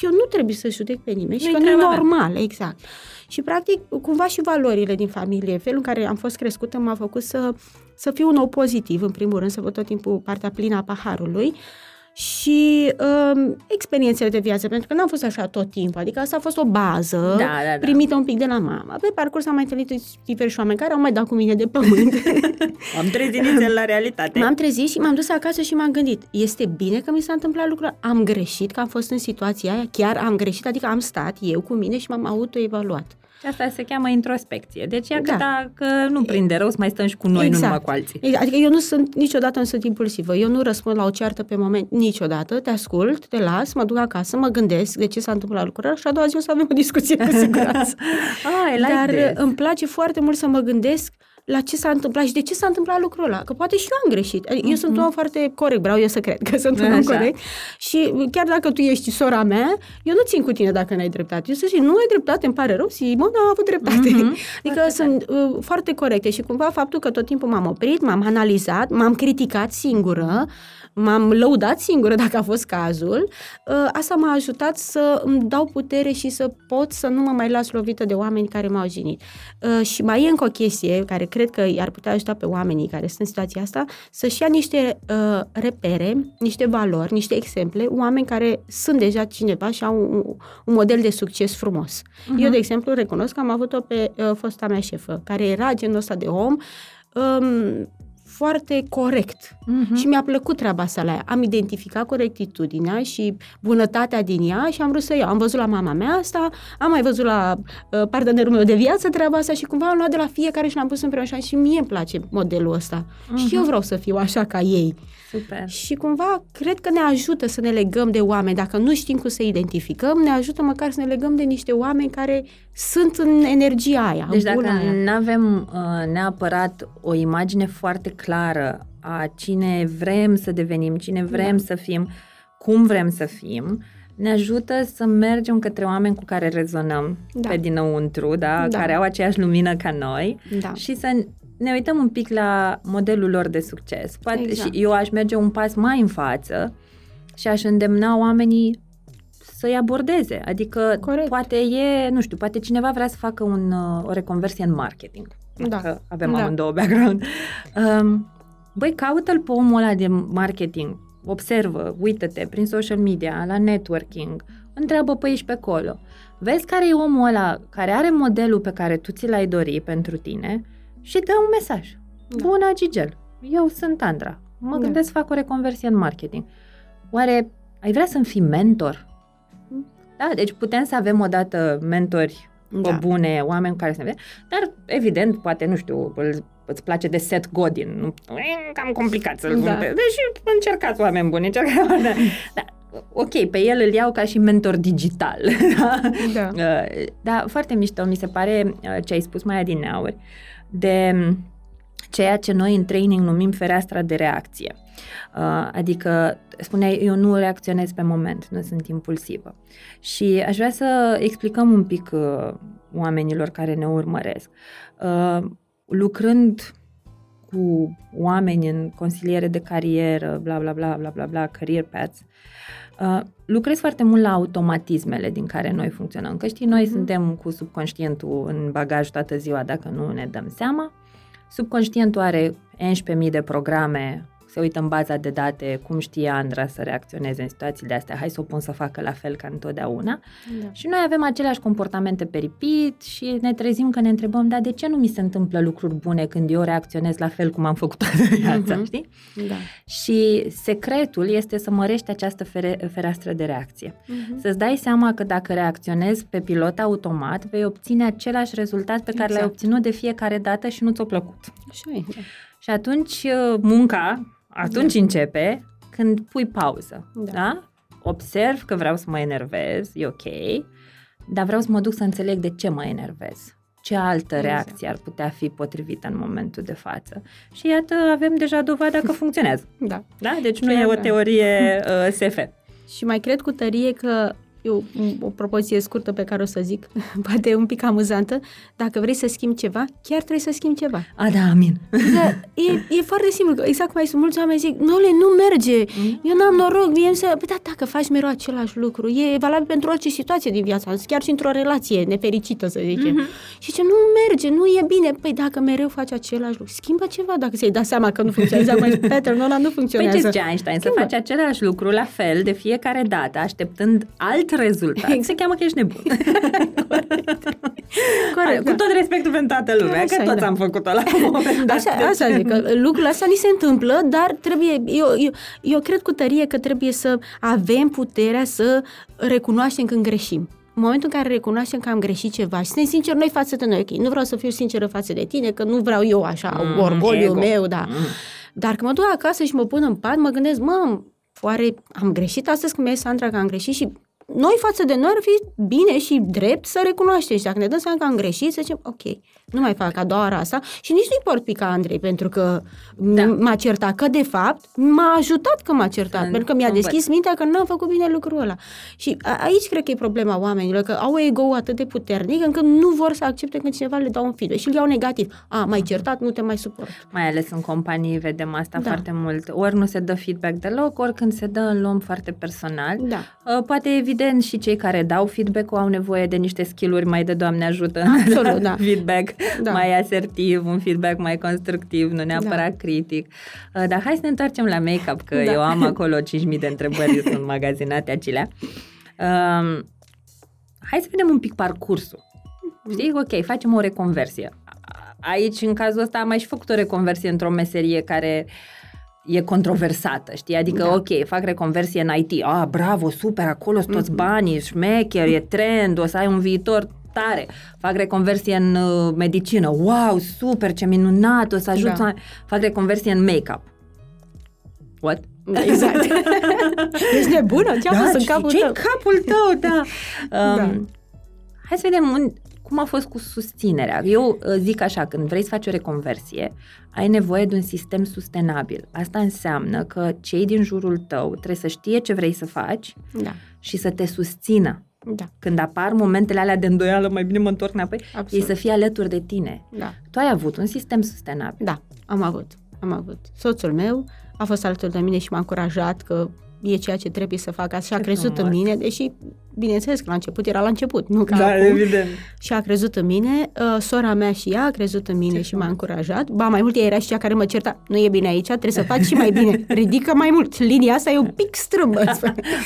eu nu trebuie să judec pe nimeni și că nu e normal, mea. exact. Și practic, cumva și valorile din familie, felul în care am fost crescută m-a făcut să, să fiu un om pozitiv, în primul rând, să văd tot timpul partea plină a paharului, uh, și um, experiențele de viață, pentru că n-am fost așa tot timpul, adică asta a fost o bază da, da, da. primită un pic de la mama. Pe parcurs am mai întâlnit diversi oameni care au mai dat cu mine de pământ. [laughs] am trezit nițel la realitate. M-am trezit și m-am dus acasă și m-am gândit, este bine că mi s-a întâmplat lucrul, am greșit că am fost în situația aia, chiar am greșit, adică am stat eu cu mine și m-am autoevaluat. Și asta se cheamă introspecție. Deci, iar da. dacă nu prinde rău, să mai stăm și cu noi, exact. nu numai cu alții. Exact. Adică eu nu sunt, niciodată nu sunt impulsivă. Eu nu răspund la o ceartă pe moment niciodată. Te ascult, te las, mă duc acasă, mă gândesc de ce s-a întâmplat lucrurile și a doua zi o să avem o discuție cu siguranță. [laughs] ah, like Dar this. îmi place foarte mult să mă gândesc la ce s-a întâmplat și de ce s-a întâmplat lucrul ăla. Că poate și eu am greșit. Adică mm-hmm. Eu sunt un om foarte corect, vreau eu să cred că sunt un om corect. Și chiar dacă tu ești sora mea, eu nu țin cu tine dacă n-ai dreptate. Eu să zic, nu ai dreptate, îmi pare rău, Simona a avut dreptate. Mm-hmm. [laughs] Adică foarte sunt uh, foarte corecte și cumva faptul că tot timpul m-am oprit, m-am analizat, m-am criticat singură, m-am lăudat singură [laughs] dacă a fost cazul, ă, asta m-a ajutat să îmi dau putere și să pot să nu mă mai las lovită de oameni care m-au jinit. Ă, și mai e încă o chestie care cred că i-ar putea ajuta pe oamenii care sunt în situația asta, să-și ia niște uh, repere, niște valori, niște exemple, oameni care sunt deja cineva și au un, un model de succes frumos. Uh-huh. Eu, de exemplu, recunosc că am avut-o pe uh, fosta mea șefă, care era genul ăsta de om um, foarte corect. Mhm. Și mi-a plăcut treaba asta la ea. Am identificat corectitudinea și bunătatea din ea și am vrut să iau. Am văzut la mama mea asta, am mai văzut la uh, partenerul meu de viață treaba asta și cumva am luat de la fiecare și l-am pus împreună și am zis, și mie îmi place modelul ăsta. Și eu vreau să fiu așa ca ei. Super. Și cumva cred că ne ajută să ne legăm de oameni. Dacă nu știm cum să identificăm, ne ajută măcar să ne legăm de niște oameni care sunt în energia aia, Deci în dacă bula aia. nu avem uh, neapărat o imagine foarte clară a cine vrem să devenim, cine vrem Da. să fim, cum vrem să fim, ne ajută să mergem către oameni cu care rezonăm Da. pe dinăuntru, da? Da. care au aceeași lumină ca noi Da. și să ne uităm un pic la modelul lor de succes. Poate, Exact. Și eu aș merge un pas mai în față și aș îndemna oamenii să-i abordeze. Adică Corect. poate e, nu știu, poate cineva vrea să facă un, uh, o reconversie în marketing. Da. Dacă avem Da. amândouă background. Um, băi, caută-l pe omul ăla de marketing. Observă, uită-te prin social media, la networking, întreabă pe aici pe acolo. Vezi care e omul ăla care are modelul pe care tu ți l-ai dori pentru tine și dă un mesaj. Da. Bună, Gigel! Eu sunt Andra. Mă Da. gândesc să fac o reconversie în marketing. Oare ai vrea să-mi fii mentor? Da, deci putem să avem odată mentori da. Da. bune, oameni care să ne vedem, dar evident, poate, nu știu, îl, îți place de Seth Godin, nu, e cam complicat să-l Da. da. Deși încercați oameni buni, încercați, da. [laughs] da. Ok, pe el îl iau ca și mentor digital. Da? [laughs] Da. Uh, Da, foarte mișto, mi se pare uh, ce ai spus mai adineauri, de um, ceea ce noi în training numim fereastra de reacție. Uh, Adică, spuneai, eu nu reacționez pe moment, nu sunt impulsivă. Și aș vrea să explicăm un pic uh, oamenilor care ne urmăresc. Uh, Lucrând cu oameni în consiliere de carieră, bla bla bla bla bla bla, career paths, uh, lucrez foarte mult la automatismele din care noi funcționăm. Că știi, noi Mhm. suntem cu subconștientul în bagaj toată ziua dacă nu ne dăm seama. Subconștientul are 11.000 de programe, se uită în baza de date cum știe Andra să reacționeze în situații de astea, hai să o pun să facă la fel ca întotdeauna. Da. Și noi avem aceleași comportamente pe repeat și ne trezim că ne întrebăm, da, de ce nu mi se întâmplă lucruri bune când eu reacționez la fel cum am făcut toată viața, Mhm. știi? Da. Și secretul este să mărești această fere- fereastră de reacție. Mhm. Să-ți dai seama că dacă reacționezi pe pilot automat, vei obține același rezultat pe care l-ai Exact. obținut de fiecare dată și nu ți-a plăcut. Așa e. Da. Și atunci uh, munca, atunci Da. începe când pui pauză. Da. Da. Observ că vreau să mă enervez, e ok, dar vreau să mă duc să înțeleg de ce mă enervez. Ce altă Exact. reacție ar putea fi potrivită în momentul de față. Și iată, avem deja dovada că [laughs] funcționează. da. Da? Deci nu Chiar e o da. teorie [laughs] uh, SF. Și mai cred cu tărie că eu, o propoziție scurtă pe care o să zic, [laughs] poate un pic amuzantă, dacă vrei să schimbi ceva, chiar trebuie să schimbi ceva. A, da, amin. Da, e, e foarte simplu, exact cum ai spus, mulți oameni zic, nu, nu merge, eu n-am noroc, mie să... Păi da, dacă faci mereu același lucru, e valabil pentru orice situație din viața, chiar și într-o relație nefericită, să zicem. Mm-hmm. Și ce nu merge, nu e bine. Păi dacă mereu faci același lucru, schimbă ceva dacă ți-ai dat seama că nu funcționează, exact cum ai zis, pattern-ul ăla nu Păi funcționează. ce zicea Einstein? Să Schimbă. faci același lucru la fel de fiecare dată, așteptând alt rezultat. Exact. Se cheamă că ești nebun. [laughs] Corect, Cu da. tot respectul pentru toată lumea, Așa că e, toți da. am făcut-o la un [laughs] moment dat. Așa, așa zic, că lucrul ăsta ni se întâmplă, dar trebuie, eu, eu, eu cred cu tărie că trebuie să avem puterea să recunoaștem când greșim. În momentul în care recunoaștem că am greșit ceva și suntem sinceri noi față de noi, ok, nu vreau să fiu sinceră față de tine, că nu vreau eu așa, Mm, mm, orgoliul ego. meu, da. Mm. Dar când mă duc acasă și mă pun în pat, mă gândesc, mă, oare am greșit astăzi când mi-a zis Sandra că am greșit și noi față de noi ar fi bine și drept să recunoaștem și dacă ne dăm seama că am greșit, să zicem, ok, nu mai fac a doua oară asta și nici nu-i pot pica Andrei pentru că Da. da. m-a certat, că de fapt m-a ajutat că m-a certat, În- pentru că mi-a învăț. deschis mintea că n-am făcut bine lucrul ăla. Și a, aici cred că e problema oamenilor, că au ego atât de puternic încât nu vor să accepte când cineva le dau un feedback și îl iau negativ. A, m-ai certat, nu te mai suport. Mai ales în companii vedem asta Da. foarte mult. Ori nu se dă feedback deloc, ori când se dă îl luăm foarte personal. Da. Uh, Poate evident și cei care dau feedback-ul au nevoie de niște skill-uri mai de Doamne ajută. Absolut, da. [laughs] feedback Da. mai asertiv, un feedback mai constructiv, nu neapărat critic. Uh, Dar hai să ne întoarcem la make-up, că Da. eu am acolo 5.000 de întrebări, [laughs] sunt magazinate acelea. Um, hai să vedem un pic parcursul. Știi? Ok, facem o reconversie. aici, în cazul ăsta, am mai și făcut o reconversie într-o meserie care e controversată, știi? Adică, da. ok, fac reconversie în IT. Ah, bravo, super, acolo sunt toți mm-hmm. banii, șmecher, e trend, o să ai un viitor tare. Fac reconversie în uh, medicină. Wow, super, ce minunat, o să ajut da. să... Fac reconversie în make-up. What? Exact. [laughs] Ești nebună? Ce-a da, fost în capul ce tău? capul tău, da. [laughs] Um, Da. Hai să vedem un, cum a fost cu susținerea. Eu uh, zic așa, când vrei să faci o reconversie, ai nevoie de un sistem sustenabil. Asta înseamnă că cei din jurul tău trebuie să știe ce vrei să faci Da, și să te susțină. da, Când apar momentele alea de îndoială, mai bine mă întorc înapoi, Absolut. ei să fie alături de tine. da, Tu ai avut un sistem sustenabil. da, am avut, am avut. Soțul meu a fost alături de mine și m-a încurajat că e ceea ce trebuie să fac și a Ce crezut frumos. în mine, deși, bineînțeles că la început era la început, nu ca Da, acum. evident. Și a crezut în mine, uh, sora mea și ea a crezut în mine Ce și m-a încurajat. Ba, mai mult ea era și cea care mă certa, nu e bine aici, trebuie să faci și mai bine. [laughs] Ridică mai mult. Linia asta e un pic strâmbă. [laughs]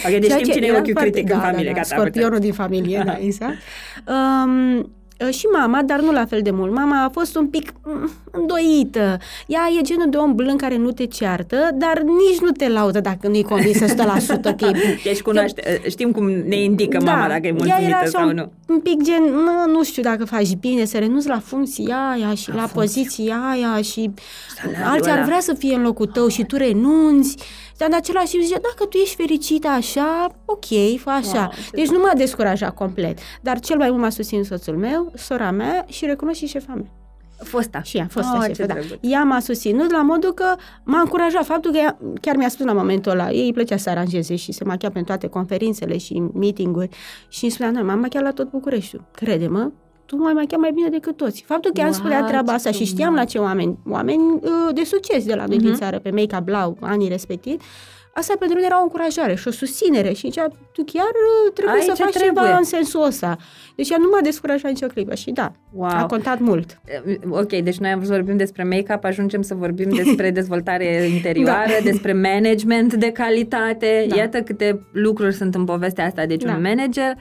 Ok, deci Ceea știm ce cine e era ochiul foarte- critic în da, familie. Da, da, Gata, scorpionul din familie, da, [laughs] exact. Um, și mama, dar nu la fel de mult. Mama a fost un pic mm, îndoită. Ea e genul de om blând care nu te ceartă, dar nici nu te laudă dacă nu-i convinsă 100% că e bine. Deci cunoaște, știm cum ne indică mama dacă e Da. ea era mulțumită așa sau un, nu. un pic gen, nu, nu știu dacă faci bine, să renunți la funcția aia și la, poziția aia și Salariul alții ar ăla. vrea să fie în locul tău și tu renunți. Dar în același timp zicea, dacă tu ești fericită așa, ok, fă așa. Wow, ce deci nu m-a descurajat complet. Dar cel mai mult m-a susținut soțul meu, sora mea și recunosc și șefa mea. Fosta. Și ea, fosta Oh, șefă, ce da. drăguț. Ea m-a susținut la modul că m-a încurajat faptul că ea chiar mi-a spus la momentul ăla, ei îi plăcea să aranjeze și se machia pentru toate conferințele și meeting-uri și îmi spunea, noi m-am machiat la tot Bucureștiul. Crede-mă, tu mai machia mai bine decât toți. Faptul că ea îmi spunea Wow, treaba ce asta și frumos. știam la ce oameni, oameni uh, de succes de la noi din Mhm. țară, pe Make-up Blau, anii respectivi, Asta pentru mine era o încurajare și o susținere și zicea, tu chiar uh, trebuie Ai să ce faci trebuie. ceva în sensul ăsta. Deci ea nu m-a descurajat nicio clipă și da, Wow. a contat mult. Ok, deci noi am vrut să vorbim despre make-up, ajungem să vorbim despre [laughs] dezvoltare interioară, despre management de calitate. Da. Iată câte lucruri sunt în povestea asta. Deci Da. un manager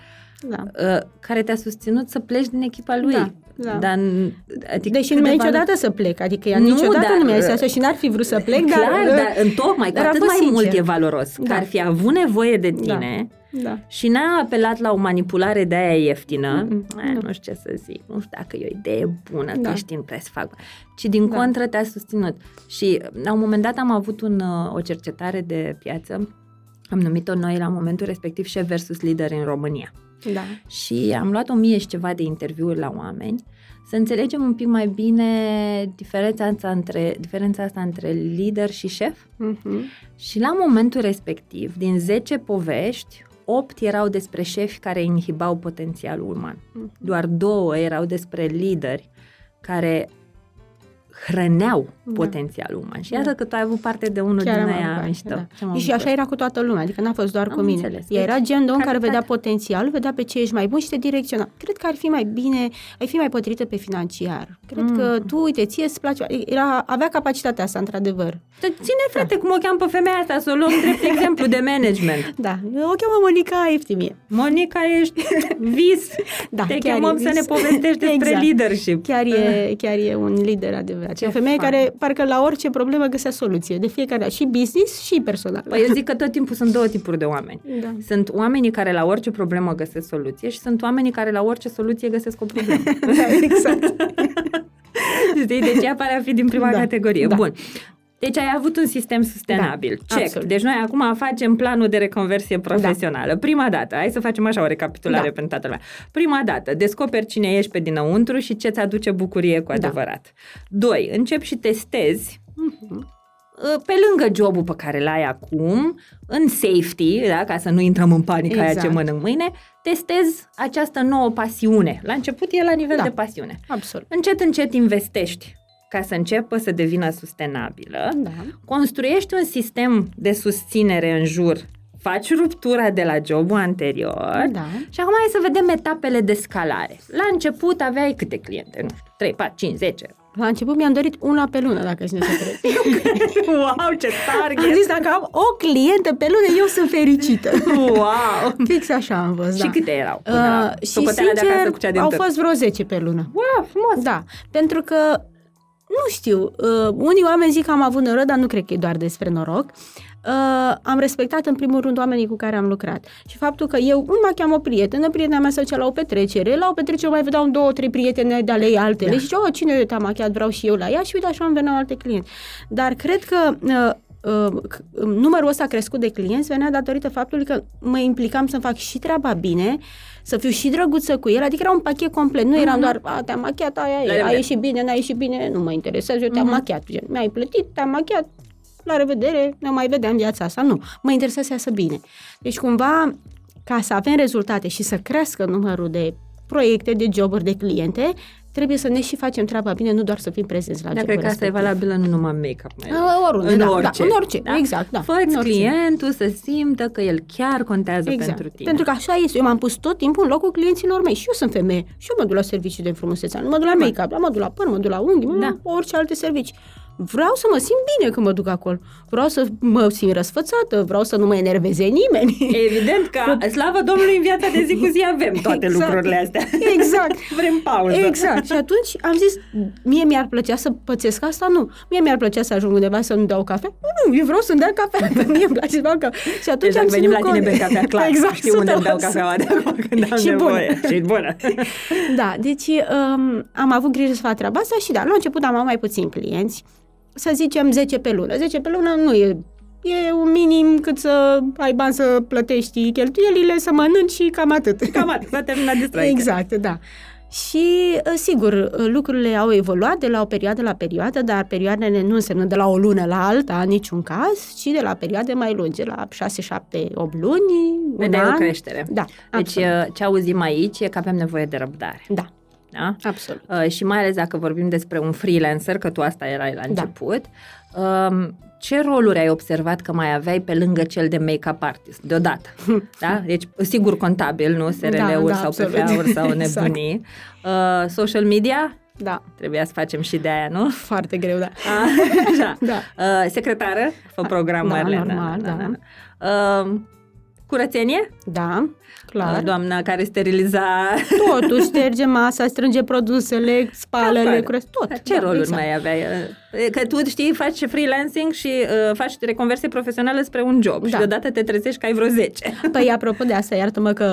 Da. uh, care te-a susținut să pleci din echipa lui. Da, da. Dar, n- adică Deși cât nu de mi-a valo- niciodată să plec, adică ea Nu, niciodată dar, nu mi-a zis uh, asta și n-ar fi vrut să plec, dar... Clar, uh, dar în tocmai, cu dar a atât fost mai sincer. mult e valoros. Că Da. ar fi avut nevoie de Da. tine Da. și n-a apelat la o manipulare de aia ieftină. Mm-mm, Eh, nu. nu știu ce să zic, nu știu dacă e o idee bună Da. că știm prea să fac. Ci din Da. contră te-a susținut. Și la un moment dat am avut un, uh, o cercetare de piață, am numit-o noi la momentul respectiv șef versus lider în România. Da. Și am luat o mie și ceva de interviuri la oameni să înțelegem un pic mai bine diferența asta între, diferența asta între lider și șef. Mhm. Și la momentul respectiv, din 10 povești, 8 erau despre șefi care inhibau potențialul uman. Mhm. Doar două erau despre lideri care hrăneau Da. potențialul uman. Și Da. iată că tu ai avut parte de unul Chiar din am aia avut mișto. parte, Ce m-am da. Și așa bucurat. era cu toată lumea, adică n-a fost doar Am cu mine. înțeles. Ea era Deci, gen de om care calitate. vedea potențial, vedea pe ce ești mai bun și te direcționa. Cred că ar fi mai bine, ai fi mai potrivită pe financiar. Cred Mm. că tu, uite, ție îți place. Era, avea capacitatea asta, într-adevăr. Te Ține, frate, cum o cheamă pe femeia asta, să o luăm drept [laughs] exemplu de management. Da, o cheamă Monica Eftimie. Monica, ești vis. Da, Te chiar chemăm e să vis. ne povestești despre Exact. leadership. Chiar e, [laughs] chiar e un lider adevărat. Ce Ce o femeie fain. care parcă la orice problemă găsea soluție. De fiecare dată. Și business și personal. Păi eu zic că tot timpul sunt două tipuri de oameni. Da. Sunt oamenii care la orice problemă găsesc soluție și sunt oamenii care la orice soluție găsesc o problemă. [laughs] da, exact. [laughs] Știi? Deci ea pare a fi din prima Da, categorie. da. Bun. Deci ai avut un sistem sustenabil. Da, Check. absolut. Deci noi acum facem planul de reconversie profesională. Prima dată, hai să facem așa o recapitulare Da. pentru toată lumea. Prima dată, descoperi cine ești pe dinăuntru și ce ți aduce bucurie cu Da. adevărat. Doi, începi și testezi Mhm. uh, pe lângă jobul pe care l-ai acum, în safety, da, ca să nu intrăm în panică aia ce Exact. mănânc mâine, testezi această nouă pasiune. La început e la nivel Da. de pasiune. Absolut. Încet, încet investești ca să înceapă să devină sustenabilă, Da. construiești un sistem de susținere în jur, faci ruptura de la jobul anterior Da. și acum hai să vedem etapele de scalare. La început aveai câte cliente? Nu știu, 3, 4, 5, 10, La început mi-am dorit una pe lună, dacă cine să crezi. wow, ce target! Am zis, dacă am o clientă pe lună, eu sunt fericită. Wow! Fix așa am fost, da. Și câte erau? Până la Uh, și socoteala de acasă sincer, cu cea din au târg? fost vreo 10 pe lună. Wow, frumos! Da, pentru că, nu știu, uh, unii oameni zic că am avut noroc, dar nu cred că e doar despre noroc. Uh, am respectat în primul rând oamenii cu care am lucrat. Și faptul că eu nu mai cheam o prietenă, prietena mea se ducea la o petrecere, la o petrecere mai vedeam două, trei prietene de ale ei altele Da. și zicea, oh, cine te-a machiat, vreau și eu la ea și uite așa îmi veneau alte clienți. Dar cred că uh, uh, c- numărul ăsta crescut de clienți venea datorită faptului că mă implicam să fac și treaba bine, să fiu și drăguță cu el, adică era un pachet complet, nu eram doar, a, te-am machiat, aia La e, a revedere. ieșit bine, n-a ieșit bine, nu mă interesează, eu te-am machiat, gen, mi-ai plătit, te-am machiat, la revedere, ne mai vedem viața asta. Nu, mă interesează să iasă bine. Deci cumva, ca să avem rezultate și să crească numărul de proiecte, de joburi, de cliente, trebuie să ne și facem treaba bine, nu doar să fim prezenți la Dar jobul cred că asta e respectiv. valabilă nu numai în make-up. Mai ales. A, oriunde, în da, orice. da, în orice, exact, da, Fă-ți în orice. clientul să simtă că el chiar contează Exact. pentru tine. Pentru că așa este. Eu m-am pus tot timpul în locul clienților mei. Și eu sunt femeie. Și eu mă duc la servicii de frumusețe. Nu mă duc la make-up, mă duc la păr, mă duc la unghi, mă duc Da. la orice alte servicii. Vreau să mă simt bine când mă duc acolo. Vreau să mă simt răsfățată, vreau să nu mă enerveze nimeni. Evident că, [laughs] slavă Domnului, în viața de zi cu zi avem toate Exact. lucrurile astea. Exact. [laughs] Vrem pauză. Exact. Și atunci am zis, mie mi-ar plăcea să pățesc asta? Nu. Mie mi-ar plăcea să ajung undeva să nu dau cafea? Nu, eu vreau să-mi dea cafea. [laughs] Mie îmi place să beau cafea. Și atunci Deci am dacă venim ținut la tine cont- pe cafea, clar, exact, știu unde îmi dau 100%. cafeaua de acum când am Și bună. nevoie. Și bună. Da, deci um, am avut grijă să fac treaba asta și da, la început am avut mai puțini clienți, să zicem 10 pe lună. 10 pe lună nu e E un minim cât să ai bani să plătești cheltuielile, să mănânci și cam atât. Cam atât, s-a terminat distracția. Exact, da. Și, uh, sigur, uh, lucrurile au evoluat de la o perioadă la perioadă, dar perioadele nu înseamnă de la o lună la alta, în niciun caz, ci de la perioade mai lungi, la 6, 7, 8 luni, un Vedeai an. o creștere. Da, Deci absolut. ce auzim aici e că avem nevoie de răbdare. Da, Da? absolut. Uh, și mai ales dacă vorbim despre un freelancer, că tu asta erai la început, um, ce roluri ai observat că mai aveai pe lângă cel de make-up artist, deodată? [laughs] da? Deci, sigur, contabil, nu? SRL-uri da, sau absolut. PFA-uri [laughs] sau Exact. nebunii. Uh, social media? Da, Trebuia să facem și de aia, nu? foarte greu, da. [laughs] Așa. Da. Uh, secretară? Fă programările. Da, normal, da. Uh, curățenie? Da, clar. Uh, doamna care steriliza... Totul, [laughs] șterge masa, strânge produsele, spală, Afară. le curăț, tot. Ce da, roluri exact. mai aveai? Uh, Că tu știi, faci freelancing și uh, faci reconversie profesională spre un job și Da. deodată te trezești că ai vreo 10. [laughs] Păi, apropo de asta, iartă-mă că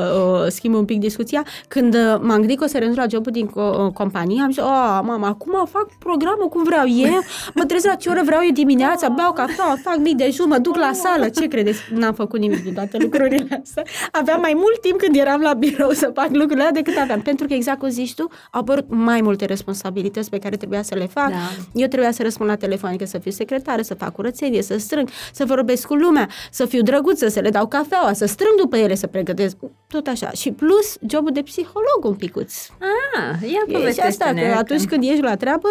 uh, schimb un pic discuția, când uh, m-am gândit că o să renunț la jobul din co- uh, companie, am zis, oh, mama, acum fac programul cum vreau eu, mă trezesc la ce oră vreau eu dimineața, beau cafea, fac mic dejun, mă duc la sală, ce credeți? N-am făcut nimic din toate lucrurile astea. Aveam mai mult timp când eram la birou să fac lucrurile alea decât aveam, pentru că exact cum zici tu, au apărut mai multe responsabilități pe care trebuia să le fac. Da. Eu trebuia să răspund la telefon, adică să fiu secretară, să fac curățenie, să strâng, să vorbesc cu lumea, să fiu drăguță, să le dau cafeaua, să strâng după ele, să pregătesc, tot așa. Și plus jobul de psiholog un picuț. Ah, ia E și povestește asta, că atunci când ești la treabă,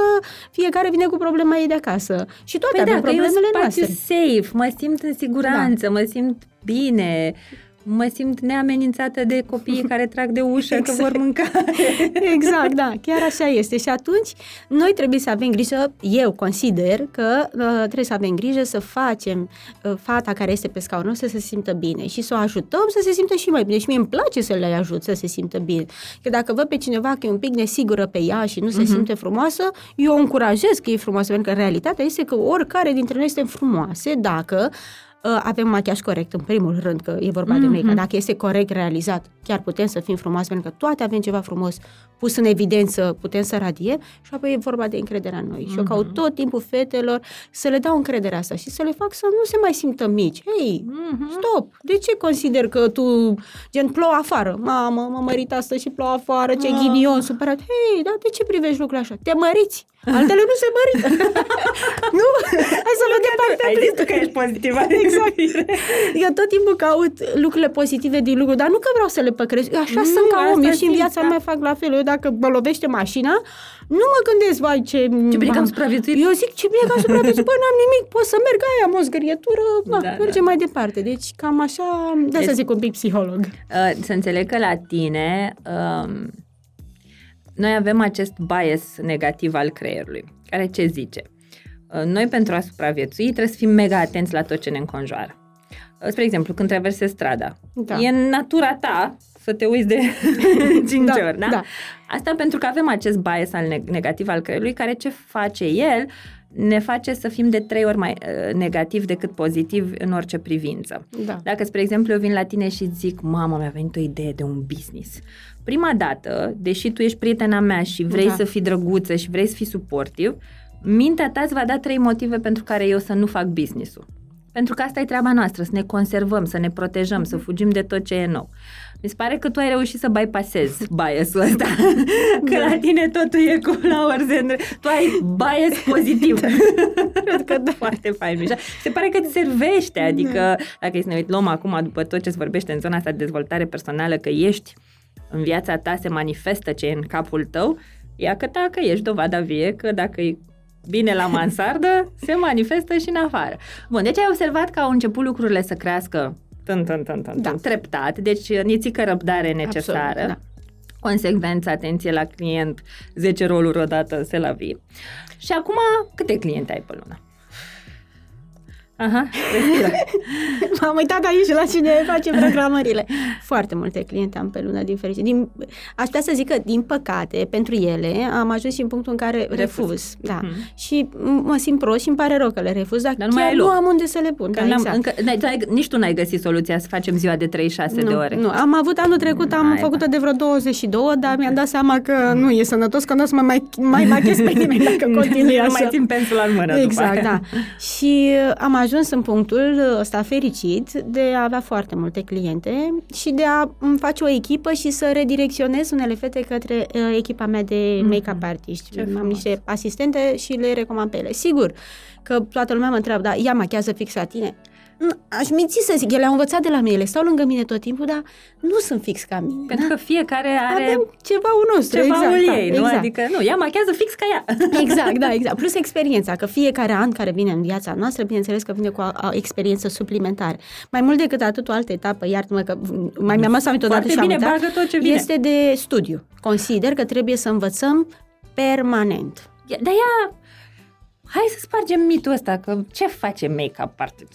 fiecare vine cu problema ei de acasă. Și toate Păi avem da, că e un problemele spațiu noastre. safe, mă simt în siguranță, Da. mă simt bine, mă simt neamenințată de copiii [laughs] care trag de ușă Exact. că vor mânca. [laughs] Exact, da, chiar așa este. Și atunci noi trebuie să avem grijă, eu consider că uh, trebuie să avem grijă să facem uh, fata care este pe scaunul nostru să se simtă bine și să o ajutăm să se simtă și mai bine. Și mie îmi place să le ajut să se simtă bine. Că dacă văd pe cineva că e un pic nesigură pe ea și nu se simte frumoasă, eu o încurajez că e frumoasă, pentru că realitatea este că oricare dintre noi suntem frumoase dacă uh, avem machiaj corect, în primul rând, că e vorba de make Dacă este corect realizat, chiar putem să fim frumoase, pentru că toate avem ceva frumos pus în evidență, putem să radiem și apoi e vorba de încrederea în noi. Și eu caut tot timpul fetelor să le dau încrederea asta și să le fac să nu se mai simtă mici. Hei, stop! De ce consider că tu, gen, plouă afară? Mamă, mă mărit astăzi și plouă afară, ce ghinion, supărat. Hei, dar de ce privești lucrurile așa? Te măriți! Altele nu se mărită. [laughs] nu? Hai să vedem partea Ai zis tu că ești pozitivă. Exact. Eu tot timpul caut lucrurile pozitive din lucru, dar nu că vreau să le păcresc. Eu așa Nu, sunt ca om. asta Eu și în simt, viața da. mea fac la fel. Eu dacă mă lovește mașina, nu mă gândesc, vai, ce... Ce bine că am m- supraviețuit. Eu zic, ce bine că am supraviețuit. Bă, n-am nimic, pot să merg, aia am o zgârietură, da, Da, mergem da. mai departe. Deci cam așa, de să Deci- zic un pic psiholog. Uh, să înțeleg că la tine um, noi avem acest bias negativ al creierului, care ce zice? Uh, noi pentru a supraviețui trebuie să fim mega atenți la tot ce ne înconjoară. Uh, spre exemplu, când traversezi strada, Da. e în natura ta să te uiți de [laughs] 5 Da, ori, da? da. Asta pentru că avem acest bias al neg- negativ al creierului, care ce face el? Ne face să fim de trei ori mai uh, negativ decât pozitiv în orice privință. Da. Dacă, spre exemplu, eu vin la tine și zic, mamă, mi-a venit o idee de un business. Prima dată, deși tu ești prietena mea și vrei Da. să fii drăguță și vrei să fii suportiv, mintea ta îți va da trei motive pentru care eu să nu fac business-ul. Pentru că asta e treaba noastră, să ne conservăm, să ne protejăm, să fugim de tot ce e nou. Mi se pare că tu ai reușit să bypassezi bias-ul ăsta. [laughs] Că la tine totul e cu la orzen. Tu ai bias pozitiv. [laughs] [laughs] Cred că da. Foarte fain, Mișa. Se pare că îți servește, adică dacă e să ne uit, luăm acum după tot ce se vorbește în zona asta de dezvoltare personală, că ești în viața ta, se manifestă ce e în capul tău, ia că ta că ești dovada vie că dacă e bine la mansardă, se manifestă și în afară. Bun, deci ai observat că au început lucrurile să crească tân, tân, tân, tân, Da. tân, treptat, deci nițică răbdare necesară. Absolut, da. Consecvență, atenție la client, 10 roluri odată, se la vie. Și acum, câte cliente ai pe lună? Aha, respiră. [laughs] M-am uitat aici la cine face programările. Foarte multe cliente am pe lună, din fericire. Din, aș putea să zic că, din păcate, pentru ele, am ajuns și în punctul în care refuz. Refuz. Da. Mhm. Și mă simt prost și îmi pare rău că le refuz, dar, Dar nu mai chiar ai nu loc. am unde să le pun. Că Da, n-am, exact. încă, n-ai, n-ai, nici tu n-ai găsit soluția să facem ziua de 36 nu, de ore. Nu, am avut anul trecut, am Naiba. făcut-o de vreo 22, dar mi-am dat seama că nu e sănătos, că nu o să mă mai, mai machez pe nimeni dacă [laughs] continui nu așa. mai țin pensul în mână după Exact, aia. da. [laughs] Și uh, am ajuns în punctul ăsta fericit de a avea foarte multe cliente și de a îmi face o echipă și să redirecționez unele fete către uh, echipa mea de make-up artiști. Ce Am frumos. niște asistente și le recomand pe ele. Sigur că toată lumea mă întreabă, da, ea machează fix la tine. Nu, Aș minți să zic, ele au învățat de la mine, ele stau lângă mine tot timpul, dar nu sunt fix ca mine. Pentru că fiecare are Avem cevaul nostru, cevaul exact, da, ei, nu? exact. Adică, nu, ea machează fix ca ea. [laughs] Exact, da, [laughs] exact. Plus experiența, că fiecare an care vine în viața noastră, bineînțeles că vine cu o, o experiență suplimentară. Mai mult decât atât, o altă etapă, iartă-mă că mai mi-am luat aminte odată Foarte și am bine, uitat, bagă tot ce vine. este de studiu. Consider că trebuie să învățăm permanent. Ia- Dar ea... Hai să spargem mitul ăsta, că ce face make-up artist?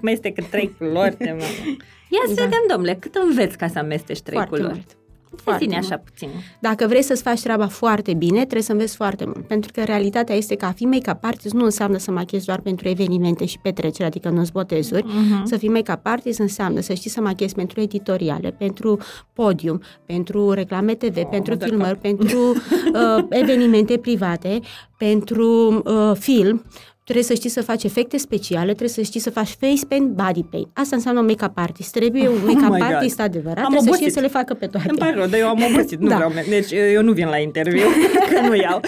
Amestecă trei culori. de mă. [laughs] Ia să Da. vedem, domnule, cât înveți ca să amesteci trei Foarte culori? mult. Foarte ține mult. așa puțin. Dacă vrei să-ți faci treaba foarte bine, trebuie să înveți foarte mult. Pentru că realitatea este că a fi make-up artist nu înseamnă să machezi doar pentru evenimente și petreceri, adică nu botezuri. Mhm. Să fii make-up artist înseamnă să știi să machezi pentru editoriale, pentru podium, pentru reclame TV, Oh, pentru de filmări, pentru uh, evenimente private, pentru uh, film. Trebuie să știi să faci efecte speciale, trebuie să știi să faci face paint, body paint. Asta înseamnă un make-up artist. Trebuie un [laughs] Oh make-up my God. artist adevărat, Am trebuie să știe obosit. să le facă pe toate. Îmi pare rău, dar eu am obosit, nu Da. vreau. Deci eu nu vin la interviu, [laughs] că nu iau.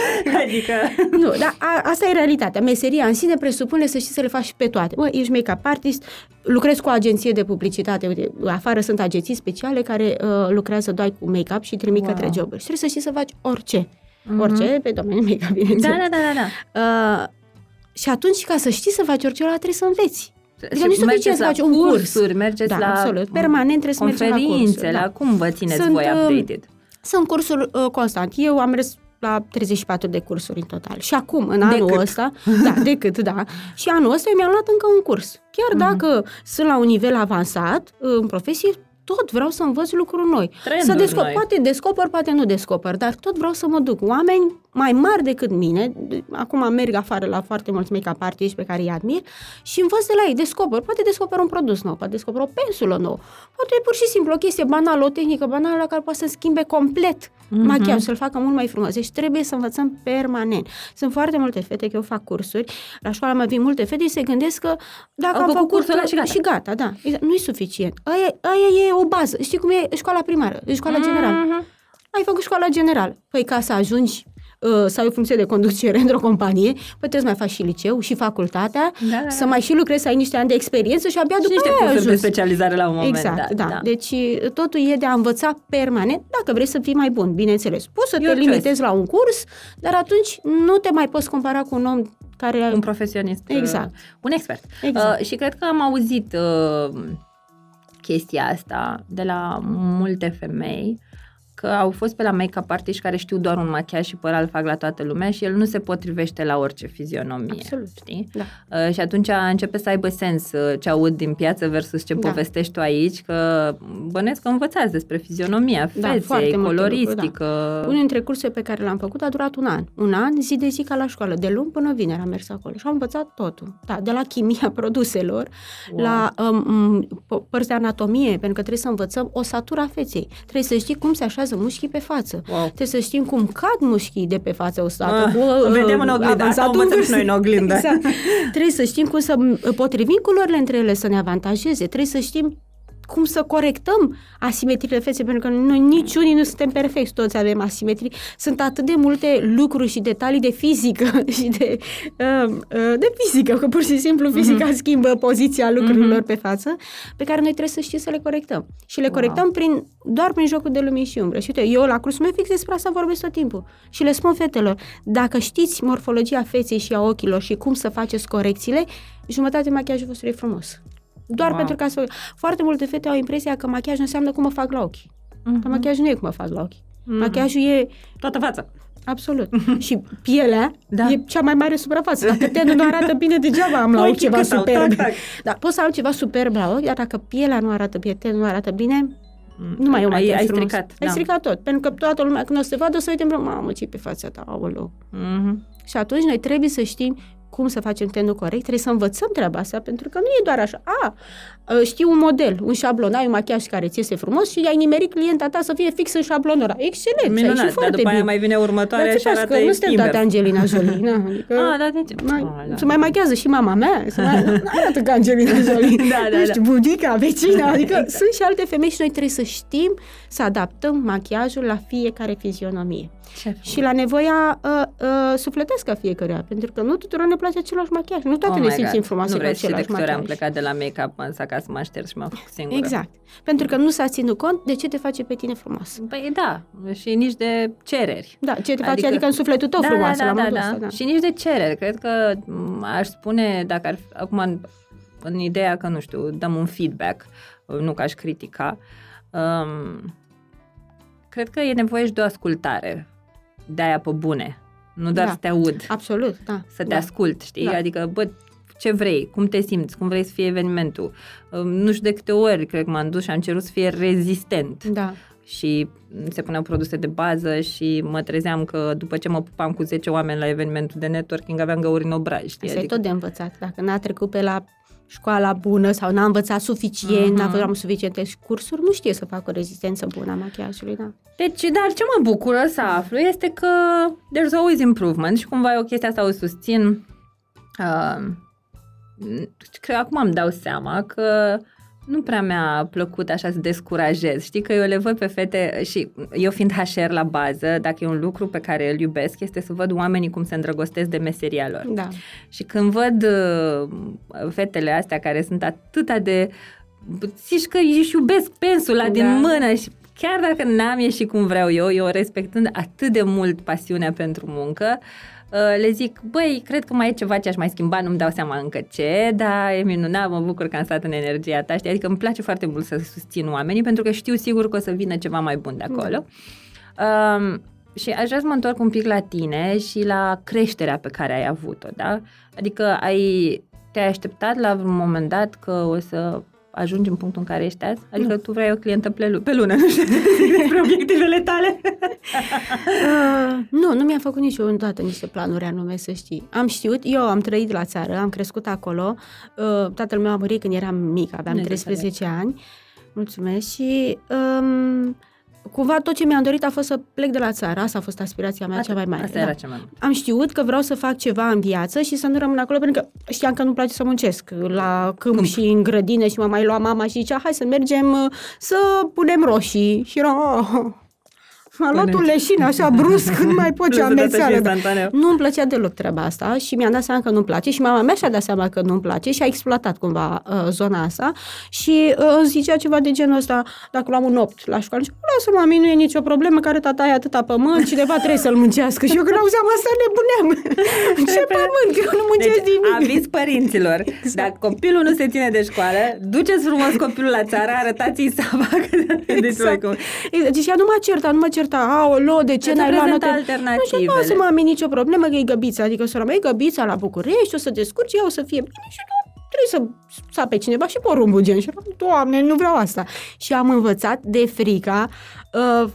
Adică... Nu, dar a, asta e realitatea. Meseria în sine presupune să știi să le faci pe toate. Bă, ești make-up artist, lucrezi cu o agenție de publicitate. Uite, afară sunt agenții speciale care uh, lucrează doar cu make-up și trimit Wow. către joburi. Și trebuie să știi să faci orice. Orice pe domeniul make-up, Da, bineînțeles. da, da, da. da. Uh, și atunci, ca să știi să faci orice, ăla trebuie să înveți. Adică nu e Și suficient mergeți să la faci un curs. cursuri, mergeți Da, la absolut. Permanent trebuie să mergem la conferințe, cursuri, la da. cum vă țineți Sunt, voi uh, updated? Sunt cursuri uh, constant. Eu am mers la 34 de cursuri în total. Și acum, în De anul cât? ăsta, da, [laughs] decât, da. Și anul ăsta eu mi-am luat încă un curs. Chiar Mhm. dacă sunt la un nivel avansat uh, în profesie, tot vreau să învăț lucruri noi. Trenduri să descoper, noi. poate descoper, poate nu descoper, dar tot vreau să mă duc. Oameni mai mari decât mine, de- acum merg afară la foarte mulți make-up artiști pe care îi admir și învăț de la ei, descoper. Poate descoper un produs nou, poate descoper o pensulă nouă, poate pur și simplu o chestie banală, o tehnică banală la care poate să schimbe complet Mhm. machiajul, să-l facă mult mai frumos. Deci trebuie să învățăm permanent. Sunt foarte multe fete, că eu fac cursuri, la școală mai vin multe fete și se gândesc că dacă Au am făcut făcut cursul ăla și gata. și gata, da. Exact. Nu e suficient. Aia, aia e o bază. Știi cum e școala primară, e școala generală. Mhm. Ai făcut școala generală. Păi ca să ajungi uh, să ai o funcție de conducere [laughs] într-o companie, păi trebuie să mai faci și liceu și facultatea, Da, da, să da. mai și lucrezi, să ai niște ani de experiență și abia Și după niște aia cursuri de ajungi. specializare la un moment Exact, dat. da. Deci totul e de a învăța permanent, dacă vrei să fii mai bun, bineînțeles. Poți să Your te choice. limitezi la un curs, dar atunci nu te mai poți compara cu un om care... un profesionist, Exact. uh, un expert. Exact. Uh, și cred că am auzit uh, chestia asta de la multe femei că au fost pe la make-up artist care știu doar un machiaj și păr îl fac la toată lumea și el nu se potrivește la orice fizionomie. Absolut. Știi? Da. Uh, și atunci începe să aibă sens uh, ce aud din piață versus ce Da. povestești tu aici, că bănesc că învățați despre fizionomia Da, feței, foarte multe coloristică. Unul dintre cursurile pe care le-am făcut a durat un an. Un an, zi de zi ca la școală, de luni până vineri am mers acolo și am învățat totul. Da, de la chimia [laughs] produselor, Wow. la um, p- părți de anatomie, pentru că trebuie să învățăm osatura feței. Trebuie să știi cum se așează mușchii pe față. Wow. Trebuie să știm cum cad mușchii de pe față odată. Ah, cu, uh, vedem în oglindă, avansatul asta am învățat vârf. și noi în oglindă. [laughs] Exact. Trebuie să știm cum să potrivim culorile între ele să ne avantajeze. Trebuie să știm cum să corectăm asimetriile feței, pentru că noi niciunii nu suntem perfecti, toți avem asimetrii. Sunt atât de multe lucruri și detalii de fizică [laughs] și de, uh, uh, de fizică, că pur și simplu fizica mm-hmm. schimbă poziția lucrurilor mm-hmm. pe față, pe care noi trebuie să știm să le corectăm. Și le Wow. corectăm prin, doar prin jocul de lumini și umbră. Și uite, eu la cursul meu fix despre asta vorbesc tot timpul. Și le spun fetelor, dacă știți morfologia feței și a ochilor și cum să faceți corecțiile, jumătate machiajul vostru e frumos. Doar Wow. pentru că să... Foarte multe fete au impresia că machiajul înseamnă cum mă fac la ochi. Mhm. Dar machiajul nu e cum mă fac la ochi. Mhm. Machiajul e Toată fața. absolut. [laughs] și pielea Da. e cea mai mare suprafață. Dacă tenul nu arată bine, degeaba am la ochi Ochii ceva cât au, superb. tac, tac. Da, pot să am ceva superb la ochi, dar dacă pielea nu arată bine, tenul nu arată bine, nu mai e un ai, machiaj ai frumos. stricat. Ai da. stricat tot. Pentru că toată lumea, când o să te vadă, o să uite, în mamă, ce pe fața ta, aoleu. Mhm. Și atunci noi trebuie să știm cum să facem tenul corect, trebuie să învățăm treaba asta, pentru că nu e doar așa. A, ă, știi un model, un șablon, ai un machiaj care ți este frumos și ai nimerit clienta ta să fie fix în șablonul ăla. Excelent, ai și Minunat, dar foarte după aia bine. mai vine următoarea Dar ce și faci, arată că nu suntem invers. toate Angelina Jolie. Na, [laughs] adică Ah, da, de ce? mai, Ah, da. Se mai machează și mama mea, se mai, [laughs] nu arată ca Angelina Jolie. [laughs] Da, da, nu știu, da. budica, vecina, adică sunt și alte femei și noi trebuie să știm să adaptăm machiajul la fiecare fizionomie. Ce Și la nevoia uh, uh, sufletească a fiecăruia, pentru că nu tuturor ne place același machiaj, nu toate Oh ne my simțim God. frumoase Nu cu vrei și de același câte ori am machiaj. plecat de la make-up însă ca să mă așters și m-am făcut singură. Exact. Pentru că nu s-a ținut cont de ce te face pe tine frumos. Păi da, și nici de cereri. Da, ce te face, adică în sufletul tău da, frumoasă, da, la da, modul da, ăsta, da. da. Și nici de cereri. Cred că m, aș spune, dacă ar fi, acum în, în ideea că, nu știu, dăm un feedback, nu că aș critica, um, cred că e nevoie și de o ascultare de aia pe bune. Nu doar Da. să te aud, Absolut, da. să te da. ascult, știi? Da. Adică, bă, ce vrei, cum te simți, cum vrei să fie evenimentul. Um, Nu știu de câte ori, cred că m-am dus și am cerut să fie rezistent Da. și se puneau produse de bază și mă trezeam că după ce mă pupam cu 10 oameni la evenimentul de networking aveam găuri în obraj, știi? Asta e tot de învățat. Dacă n-a trecut pe la școala bună sau n-a învățat suficient, n-a Mhm. făcut suficiente cursuri, nu știe să facă o rezistență bună a machiajului, da. Deci, dar ce mă bucură să aflu este că there's always improvement și cumva eu chestia asta o susțin. Uh, cred că acum îmi dau seama că nu prea mi-a plăcut așa să descurajez. Știi că eu le văd pe fete și eu fiind HR la bază, dacă e un lucru pe care îl iubesc, este să văd oamenii cum se îndrăgostesc de meseria lor. Da. Și când văd uh, fetele astea care sunt atâta de... Zici că își iubesc pensula Da. din mână și chiar dacă n-am ieșit cum vreau eu, eu respectând atât de mult pasiunea pentru muncă, uh, le zic, băi, cred că mai e ceva ce aș mai schimba, nu-mi dau seama încă ce, dar e minunat, mă bucur că am stat în energia ta, știi? Adică îmi place foarte mult să susțin oamenii, pentru că știu sigur că o să vină ceva mai bun de acolo. Um, și aș vrea să mă întorc un pic la tine și la creșterea pe care ai avut-o, da? Adică ai, te-ai așteptat la un moment dat că o să ajungi în punctul în care ești azi? Adică Nu. tu vrei o clientă pe, lu- pe lună, [laughs] nu știu despre obiectivele tale. Uh, nu, nu mi-am făcut niciodată niște planuri anume, să știi. Am știut, eu am trăit la țară, am crescut acolo. Uh, tatăl meu a murit când eram mic, aveam Ne 13 ani. Mulțumesc și um, cumva tot ce mi-am dorit a fost să plec de la țară. Asta a fost aspirația mea cea mai mare. Asta da. era cea mai mare. Am știut că vreau să fac ceva în viață și să nu rămân acolo, pentru că știam că nu-mi place să muncesc la câmp, câmp. și în grădină și mă mai lua mama și zicea, hai să mergem uh, să punem roșii. Și eram, oh, M-a luat un leșin așa brusc, nu mai pot ce amețeală. Da. Nu îmi plăcea deloc treaba asta și mi-am dat seama că nu-mi place și mama mea și-a dat seama că nu-mi place și a exploatat cumva uh, zona asta și uh, zicea ceva de genul ăsta, dacă luam un opt la școală, și lasă mami, nu e nicio problemă, care tata ai atâta pământ, cineva trebuie să-l muncească. Și eu când auzeam asta nebuneam. [laughs] Ce pământ, că eu nu muncesc deci, nimic. aviz părinților, exact. dacă copilul nu se ține de școală, duceți frumos copilul la țară, arătați-i să facă. Exact. Deci ea nu mă certa, nu mă certa, aolo, de ce Îți n-ai luat note? alternativele. Nu știu, nu mami nicio problemă că e găbița, adică sora mea e găbița la București, o să descurci, ea o să fie bine și nu trebuie să sape cineva și porumbul gen. Și eram, doamne, nu vreau asta. Și am învățat de frica uh,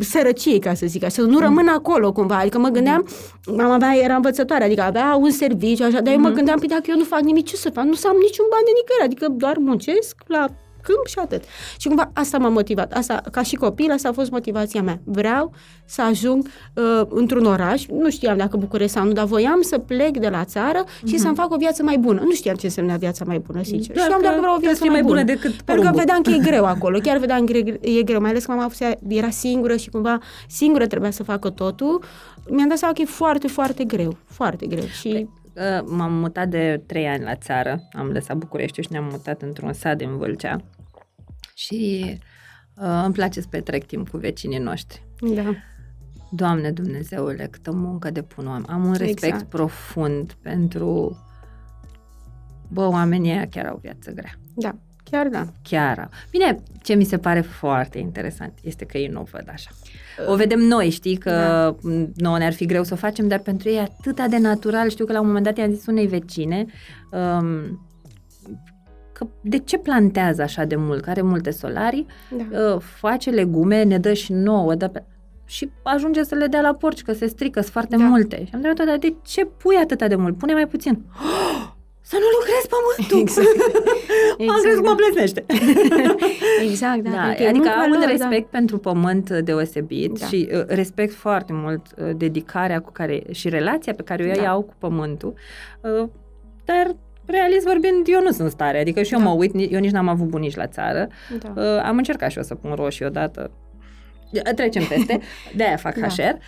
sărăciei, ca să zic așa, să nu rămân acolo cumva. Adică mă gândeam, mama mea era învățătoare, adică avea un serviciu, așa, dar eu mă gândeam, păi dacă eu nu fac nimic, ce să fac? Nu să am niciun ban de nicăieri, adică doar muncesc la câmp și atât. Și cumva asta m-a motivat. Asta, ca și copil, asta a fost motivația mea. Vreau să ajung uh, într-un oraș, nu știam dacă București sau nu, dar voiam să plec de la țară și uh-huh. să-mi fac o viață mai bună. Nu știam ce însemna viața mai bună, sincer. Doar știam dacă vreau o viață mai, mai bună. bună decât Pentru că vedeam că e greu [laughs] acolo. Chiar vedeam că e greu, mai ales că mama era singură și cumva singură trebuia să facă totul. Mi-am dat seama că e foarte, foarte greu. Foarte greu. Și... Păi, m-am mutat de trei ani la țară, am lăsat București și ne-am mutat într-un sat din Vâlcea și uh, îmi place să petrec timp cu vecinii noștri. Da. Doamne Dumnezeule, câtă muncă de pun am. Am un respect exact. profund pentru bă, oamenii ăia chiar au viață grea. Da, chiar da. Chiar. Bine, ce mi se pare foarte interesant este că ei nu o văd așa. O vedem noi, știi, că da. nouă ne-ar fi greu să o facem, dar pentru ei e atât de natural. Știu că la un moment dat i-am zis unei vecine, um, că de ce plantează așa de mult, care are multe solarii, da. uh, face legume, ne dă și nouă, dă pe... și ajunge să le dea la porci, că se strică, sunt foarte da. multe. Și am întrebat dar de ce pui atâta de mult? Pune mai puțin. Oh, [gasps] să nu lucrezi pământul! Exact. exact. [laughs] am crezut că mă plesnește. [laughs] exact, da. da adică am un da. respect da. pentru pământ deosebit da. și uh, respect foarte mult uh, dedicarea cu care și relația pe care o da. iau cu pământul, uh, dar realist vorbind, eu nu sunt stare. Adică și eu da. mă uit, eu nici n-am avut bunici la țară. Da. Uh, am încercat și eu să pun roșii odată. Trecem [laughs] peste, de-aia fac da. HR. Uh,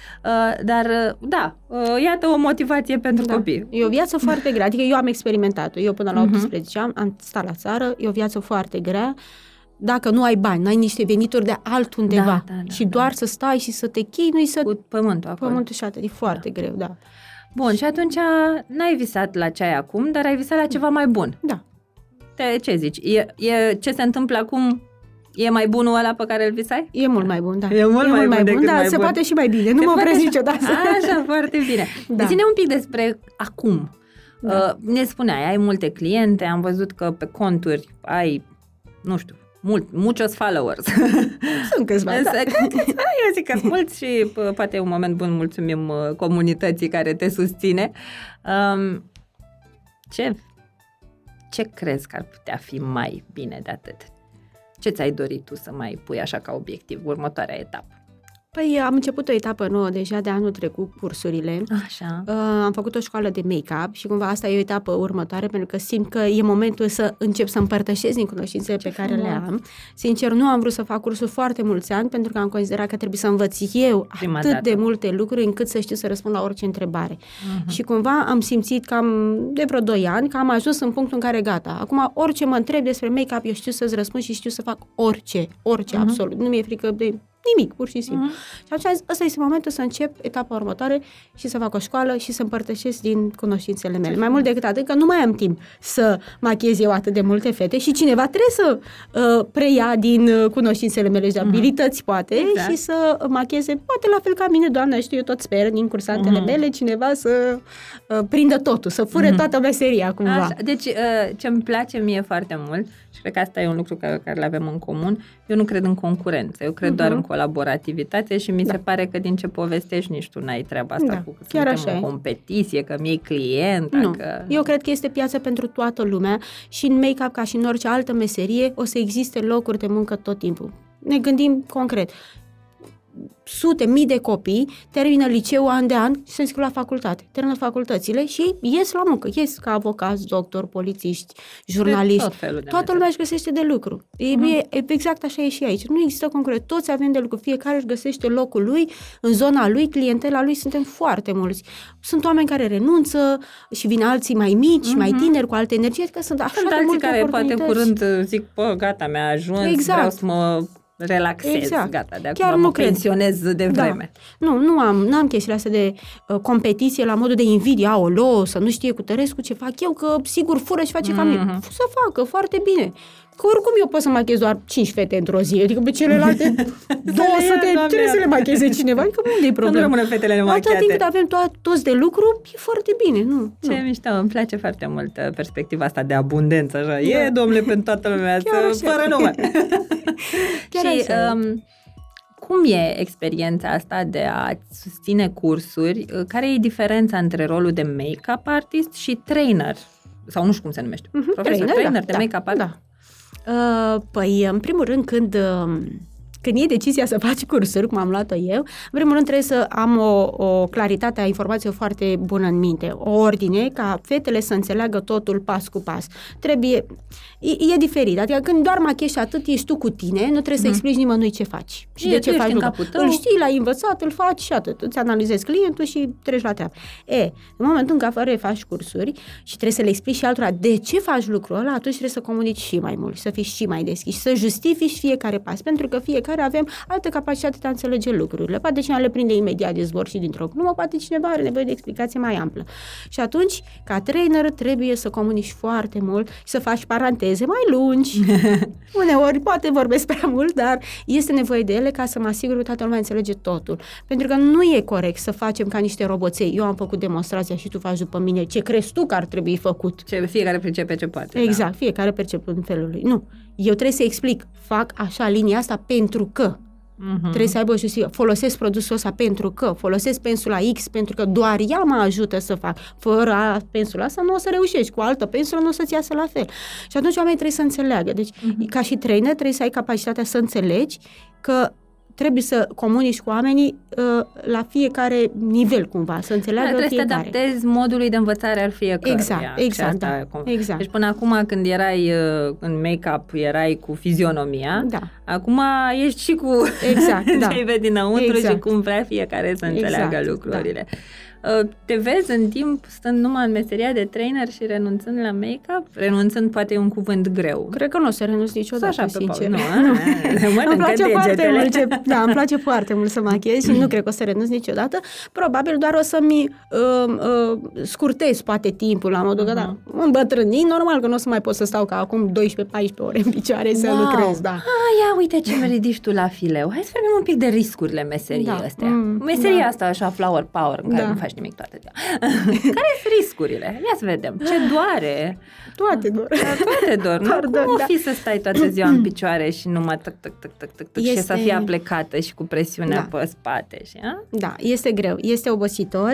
dar, uh, da, uh, iată o motivație pentru da. copii. E o viață foarte grea, adică eu am experimentat-o. Eu până la 18 uh-huh. ani am stat la țară, e o viață foarte grea. Dacă nu ai bani, n-ai niște venituri de altundeva da, da, da, și da. doar să stai și să te chinui să... Cu pământul acolo. Pământul și atât, e foarte da. greu, da. Bun, și atunci n-ai visat la ce ai acum, dar ai visat la ceva mai bun. Da. Te, ce zici? E, e, ce se întâmplă acum E mai bunul ăla pe care îl visai? E mult mai bun, da. E mult, e mai, mult mai bun, da, mai se bun. poate și mai bine. Nu se mă opresc niciodată. [laughs] Așa, foarte bine. Da. Ține un pic despre acum. Da. Uh, ne spuneai, ai multe cliente, am văzut că pe conturi ai, nu știu, mult, muchos followers. [laughs] Sunt câțiva, da. Eu zic că mulți și poate e un moment bun, mulțumim uh, comunității care te susține. Um, ce, ce crezi că ar putea fi mai bine de atât? Ce ți-ai dorit tu să mai pui așa ca obiectiv, următoarea etapă? Păi am început o etapă nouă deja de anul trecut, cursurile. Așa. Uh, am făcut o școală de make-up și cumva asta e o etapă următoare pentru că simt că e momentul să încep să împărtășesc din cunoștințele Ce pe care frumos. le am. Sincer, nu am vrut să fac cursul foarte mulți ani pentru că am considerat că trebuie să învăț eu Prima atât dată. de multe lucruri încât să știu să răspund la orice întrebare. Uh-huh. Și cumva am simțit cam de vreo 2 ani că am ajuns în punctul în care gata. Acum orice mă întreb despre make-up, eu știu să-ți răspund și știu să fac orice, orice, uh-huh. absolut. Nu mi-e frică de nimic, pur și simplu. Uh-huh. Și atunci ăsta este momentul să încep etapa următoare și să fac o școală și să împărtășesc din cunoștințele mele. Mai mult decât atât, că nu mai am timp să machez eu atât de multe fete și cineva trebuie să uh, preia din uh, cunoștințele mele și de mhm. abilități, uh-huh. poate, exact. și să macheze, poate la fel ca mine, doamna, știu eu tot sper, din cursantele uh-huh. mele, cineva să uh, prindă totul, să fure uh-huh. toată meseria, cumva. Așa. Deci, uh, ce îmi place mie foarte mult, și cred că asta e un lucru care, care le avem în comun, eu nu cred în concurență, eu cred uh-huh. doar în colaborativitate și mi da. se pare că din ce povestești nici tu n-ai treaba asta da. cu că Chiar suntem așa în competiție, că mi-e client. Nu. Că... Eu cred că este piață pentru toată lumea și în make-up ca și în orice altă meserie o să existe locuri de muncă tot timpul. Ne gândim concret sute, mii de copii, termină liceu an de an și se înscriu la facultate. Termină facultățile și ies la muncă. Ies ca avocați, doctor, polițiști, jurnaliști. tot felul de Toată meserii. lumea își găsește de lucru. E, Mhm. e, e exact așa e și aici. Nu există concurență. Toți avem de lucru. Fiecare își găsește locul lui, în zona lui, clientela lui. Suntem foarte mulți. Sunt oameni care renunță și vin alții mai mici, mai tineri, cu alte energii. Adică sunt așa Mhm. Sunt de alții multe care poate oportunități. curând zic, bă, gata, mi-a ajuns, Exact. vreau să mă relaxez, Exact. gata, de Chiar acum nu mă cred. pensionez de Da. vreme. Nu, nu am, n-am chestiile astea de uh, competiție la modul de invidie, aolo, să nu știe cu Tărescu ce fac eu, că sigur fură și face ca mine. Mhm. Să facă, foarte bine. Că oricum eu pot să machez doar 5 fete într-o zi, adică pe celelalte [laughs] 200 Doamne, trebuie să le macheze cineva, adică unde e Să nu problema? rămână fetele Atâta timp cât nemachiate. avem to- toți de lucru, e foarte bine, nu. Ce nu. mișto, îmi place foarte mult uh, perspectiva asta de abundență, așa. E, domnule, pentru toată lumea, Chiar să, așa. fără număr. [laughs] Chiar și așa e. um, cum e experiența asta de a susține cursuri? Uh, Care e diferența între rolul de make-up artist și trainer? Sau nu știu cum se numește. Mhm, Profesor, trainer, de make-up artist? Da. Uh, păi, în primul rând, când, uh, când iei decizia să faci cursuri, cum am luat-o eu, în primul rând trebuie să am o, o claritate a informației foarte bună în minte, o ordine, ca fetele să înțeleagă totul pas cu pas. Trebuie, e, e diferit, adică când doar machiezi și atât ești tu cu tine, nu trebuie să explici nimănui ce faci. Și E, de tu ce ești faci în lucrul. capul tău. Îl știi, l-ai învățat, îl faci și atât. Îți analizezi clientul și treci la treabă. E, în momentul în care faci cursuri și trebuie să le explici și altora de ce faci lucrul ăla, atunci trebuie să comunici și mai mult, să fii și mai deschis, să justifici fiecare pas, pentru că fiecare avem altă capacitate de a înțelege lucrurile. Poate cineva le prinde imediat de zbor și dintr-o glumă, poate cineva are nevoie de explicație mai amplă. Și atunci, ca trainer, trebuie să comunici foarte mult și să faci paranteze mai lungi. [laughs] Uneori poate vorbesc prea mult, dar este nevoie de ele ca să mă asigur că toată lumea înțelege totul. Pentru că nu e corect să facem ca niște roboței. Eu am făcut demonstrația și tu faci după mine ce crezi tu că ar trebui făcut. Ce, fiecare pricepe ce poate. Exact, fiecare percepe în felul lui. Nu. Eu trebuie să explic, fac așa linia asta pentru că. Da. Mhm. Trebuie să aibă o justificație. Folosesc produsul ăsta pentru că, folosesc pensula X pentru că doar ea mă ajută să fac. Fără a- pensula asta nu o să reușești, cu altă pensulă nu o să-ți iasă la fel. Și atunci oamenii trebuie să înțeleagă. Deci, Mhm. ca și trainer, trebuie să ai capacitatea să înțelegi că trebuie să comunici cu oamenii uh, la fiecare nivel cumva, să Da, înțeleagă trebuie fiecare. să te adaptezi modului de învățare al fiecăruia. Exact, Și exact, asta da, e cum- exact. Deci până acum când erai uh, în make-up, erai cu fizionomia, Da. acum ești și cu Exact, [laughs] da. ce vezi dinăuntru și Exact. cum vrea fiecare să înțeleagă Exact, lucrurile. Uh, Te vezi în timp stând numai în meseria de trainer și renunțând la make-up? Renunțând poate e un cuvânt greu. Cred că nu o să renunț niciodată, Așa pe sincer. Paul, nu, [laughs] a? Mănâncă îmi place foarte degetele. mult, ce, da, îmi place foarte mult să machez și nu cred că o să renunț niciodată. Probabil doar o să-mi uh, uh, scurtez poate timpul la modul că da, Mhm. îmbătrâni, normal că nu o să mai pot să stau ca acum 12-14 ore în picioare să Wow. lucrez, da. Ah, ia uite ce mi ridici tu la fileu. Hai să vorbim un pic de riscurile meseriei Da. astea. Mm, Meseria da. asta așa, flower power, în care Da. Nu faci nimic toată ziua. [laughs] care sunt riscurile? Ia să vedem. Ce doare? Toate doar. Toate dor. Nu? Pardon, Cum o da. fi să stai toată ziua în picioare și numai tăc, tăc, tăc, tăc, tăc, tăc și să Este- fii aplecată și cu presiunea Da. pe spate? Și, a? Da, este greu, este obositor.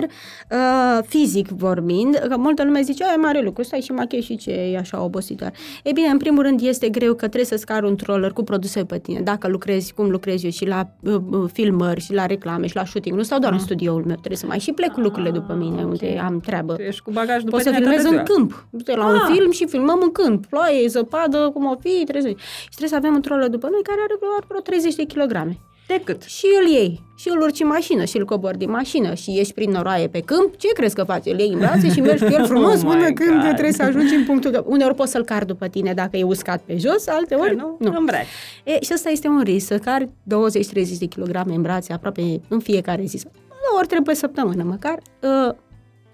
Uh, fizic vorbind, că multă lume zice, e mare lucru, stai și machezi și ce e așa obositor. E bine, în primul rând este greu că trebuie să scar un troller cu produse pe tine. Dacă lucrezi cum lucrez eu și la uh, uh, filmări și la reclame și la shooting, nu stau doar în studioul meu, trebuie să mai și plec lucrurile după mine, unde am treabă. Tu ești cu bagaj după Poți să tine filmezi toată în ziua. câmp. Du-te la un Ah. film și filmăm în câmp. Ploaie, zăpadă, cum o fi, trebuie să... Și trebuie să avem un troller după noi care are doar vreo 30 de kilograme. Decât. Și îl iei, și îl urci în mașină, și îl cobori din mașină, și ieși prin noroaie pe câmp, ce crezi că faci? Îl iei în brațe și mergi cu el [laughs] frumos Oh până my când God. trebuie să ajungi în punctul de... Uneori poți să-l car după tine dacă e uscat pe jos, alte ori nu? nu. Îmi braci. E, și asta este un risc, să cari 20-30 de kilograme în brațe aproape în fiecare zi. Ori trebuie săptămână măcar. Uh,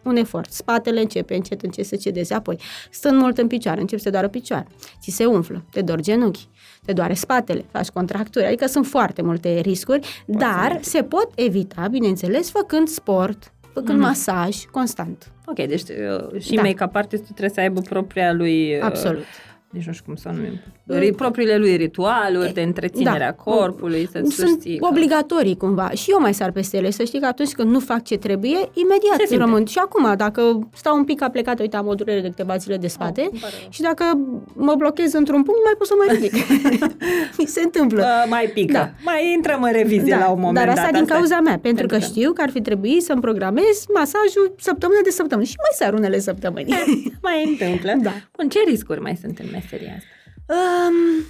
un efort. Spatele începe încet, încet să cedeze. Apoi, stând mult în picioare, începi să te doară picioare. Ți se umflă, te dor genunchi, te doare spatele, faci contracturi. Adică sunt foarte multe riscuri, dar se pot evita, bineînțeles, făcând sport, făcând masaj constant. Ok, deci uh, și Da. make-up artistul trebuie să aibă propria lui uh, Absolut. Nici nu știu cum să o numim, ri- propriile lui ritualuri de întreținere a corpului, să Sunt susții că- obligatorii cumva. Și eu mai sar peste ele. Să știi că atunci când nu fac ce trebuie, imediat Se simte. rămân. Și acum, dacă stau un pic aplecat, uite, am o durere de câteva zile de spate Oh, îmi pare rău. și dacă mă blochez într-un punct, nu mai pot să mă ridic. [laughs] Mi se întâmplă. Uh, mai pică. Da. Mai intrăm în revizie la un moment dar dat. asta din cauza mea, pentru că că- știu că ar fi trebuit să-mi programez masajul săptămână de săptămână și mai sar unele săptămâni. mai întâmplă. [laughs] Da. Bun, ce riscuri mai sunt în meseria asta? Um,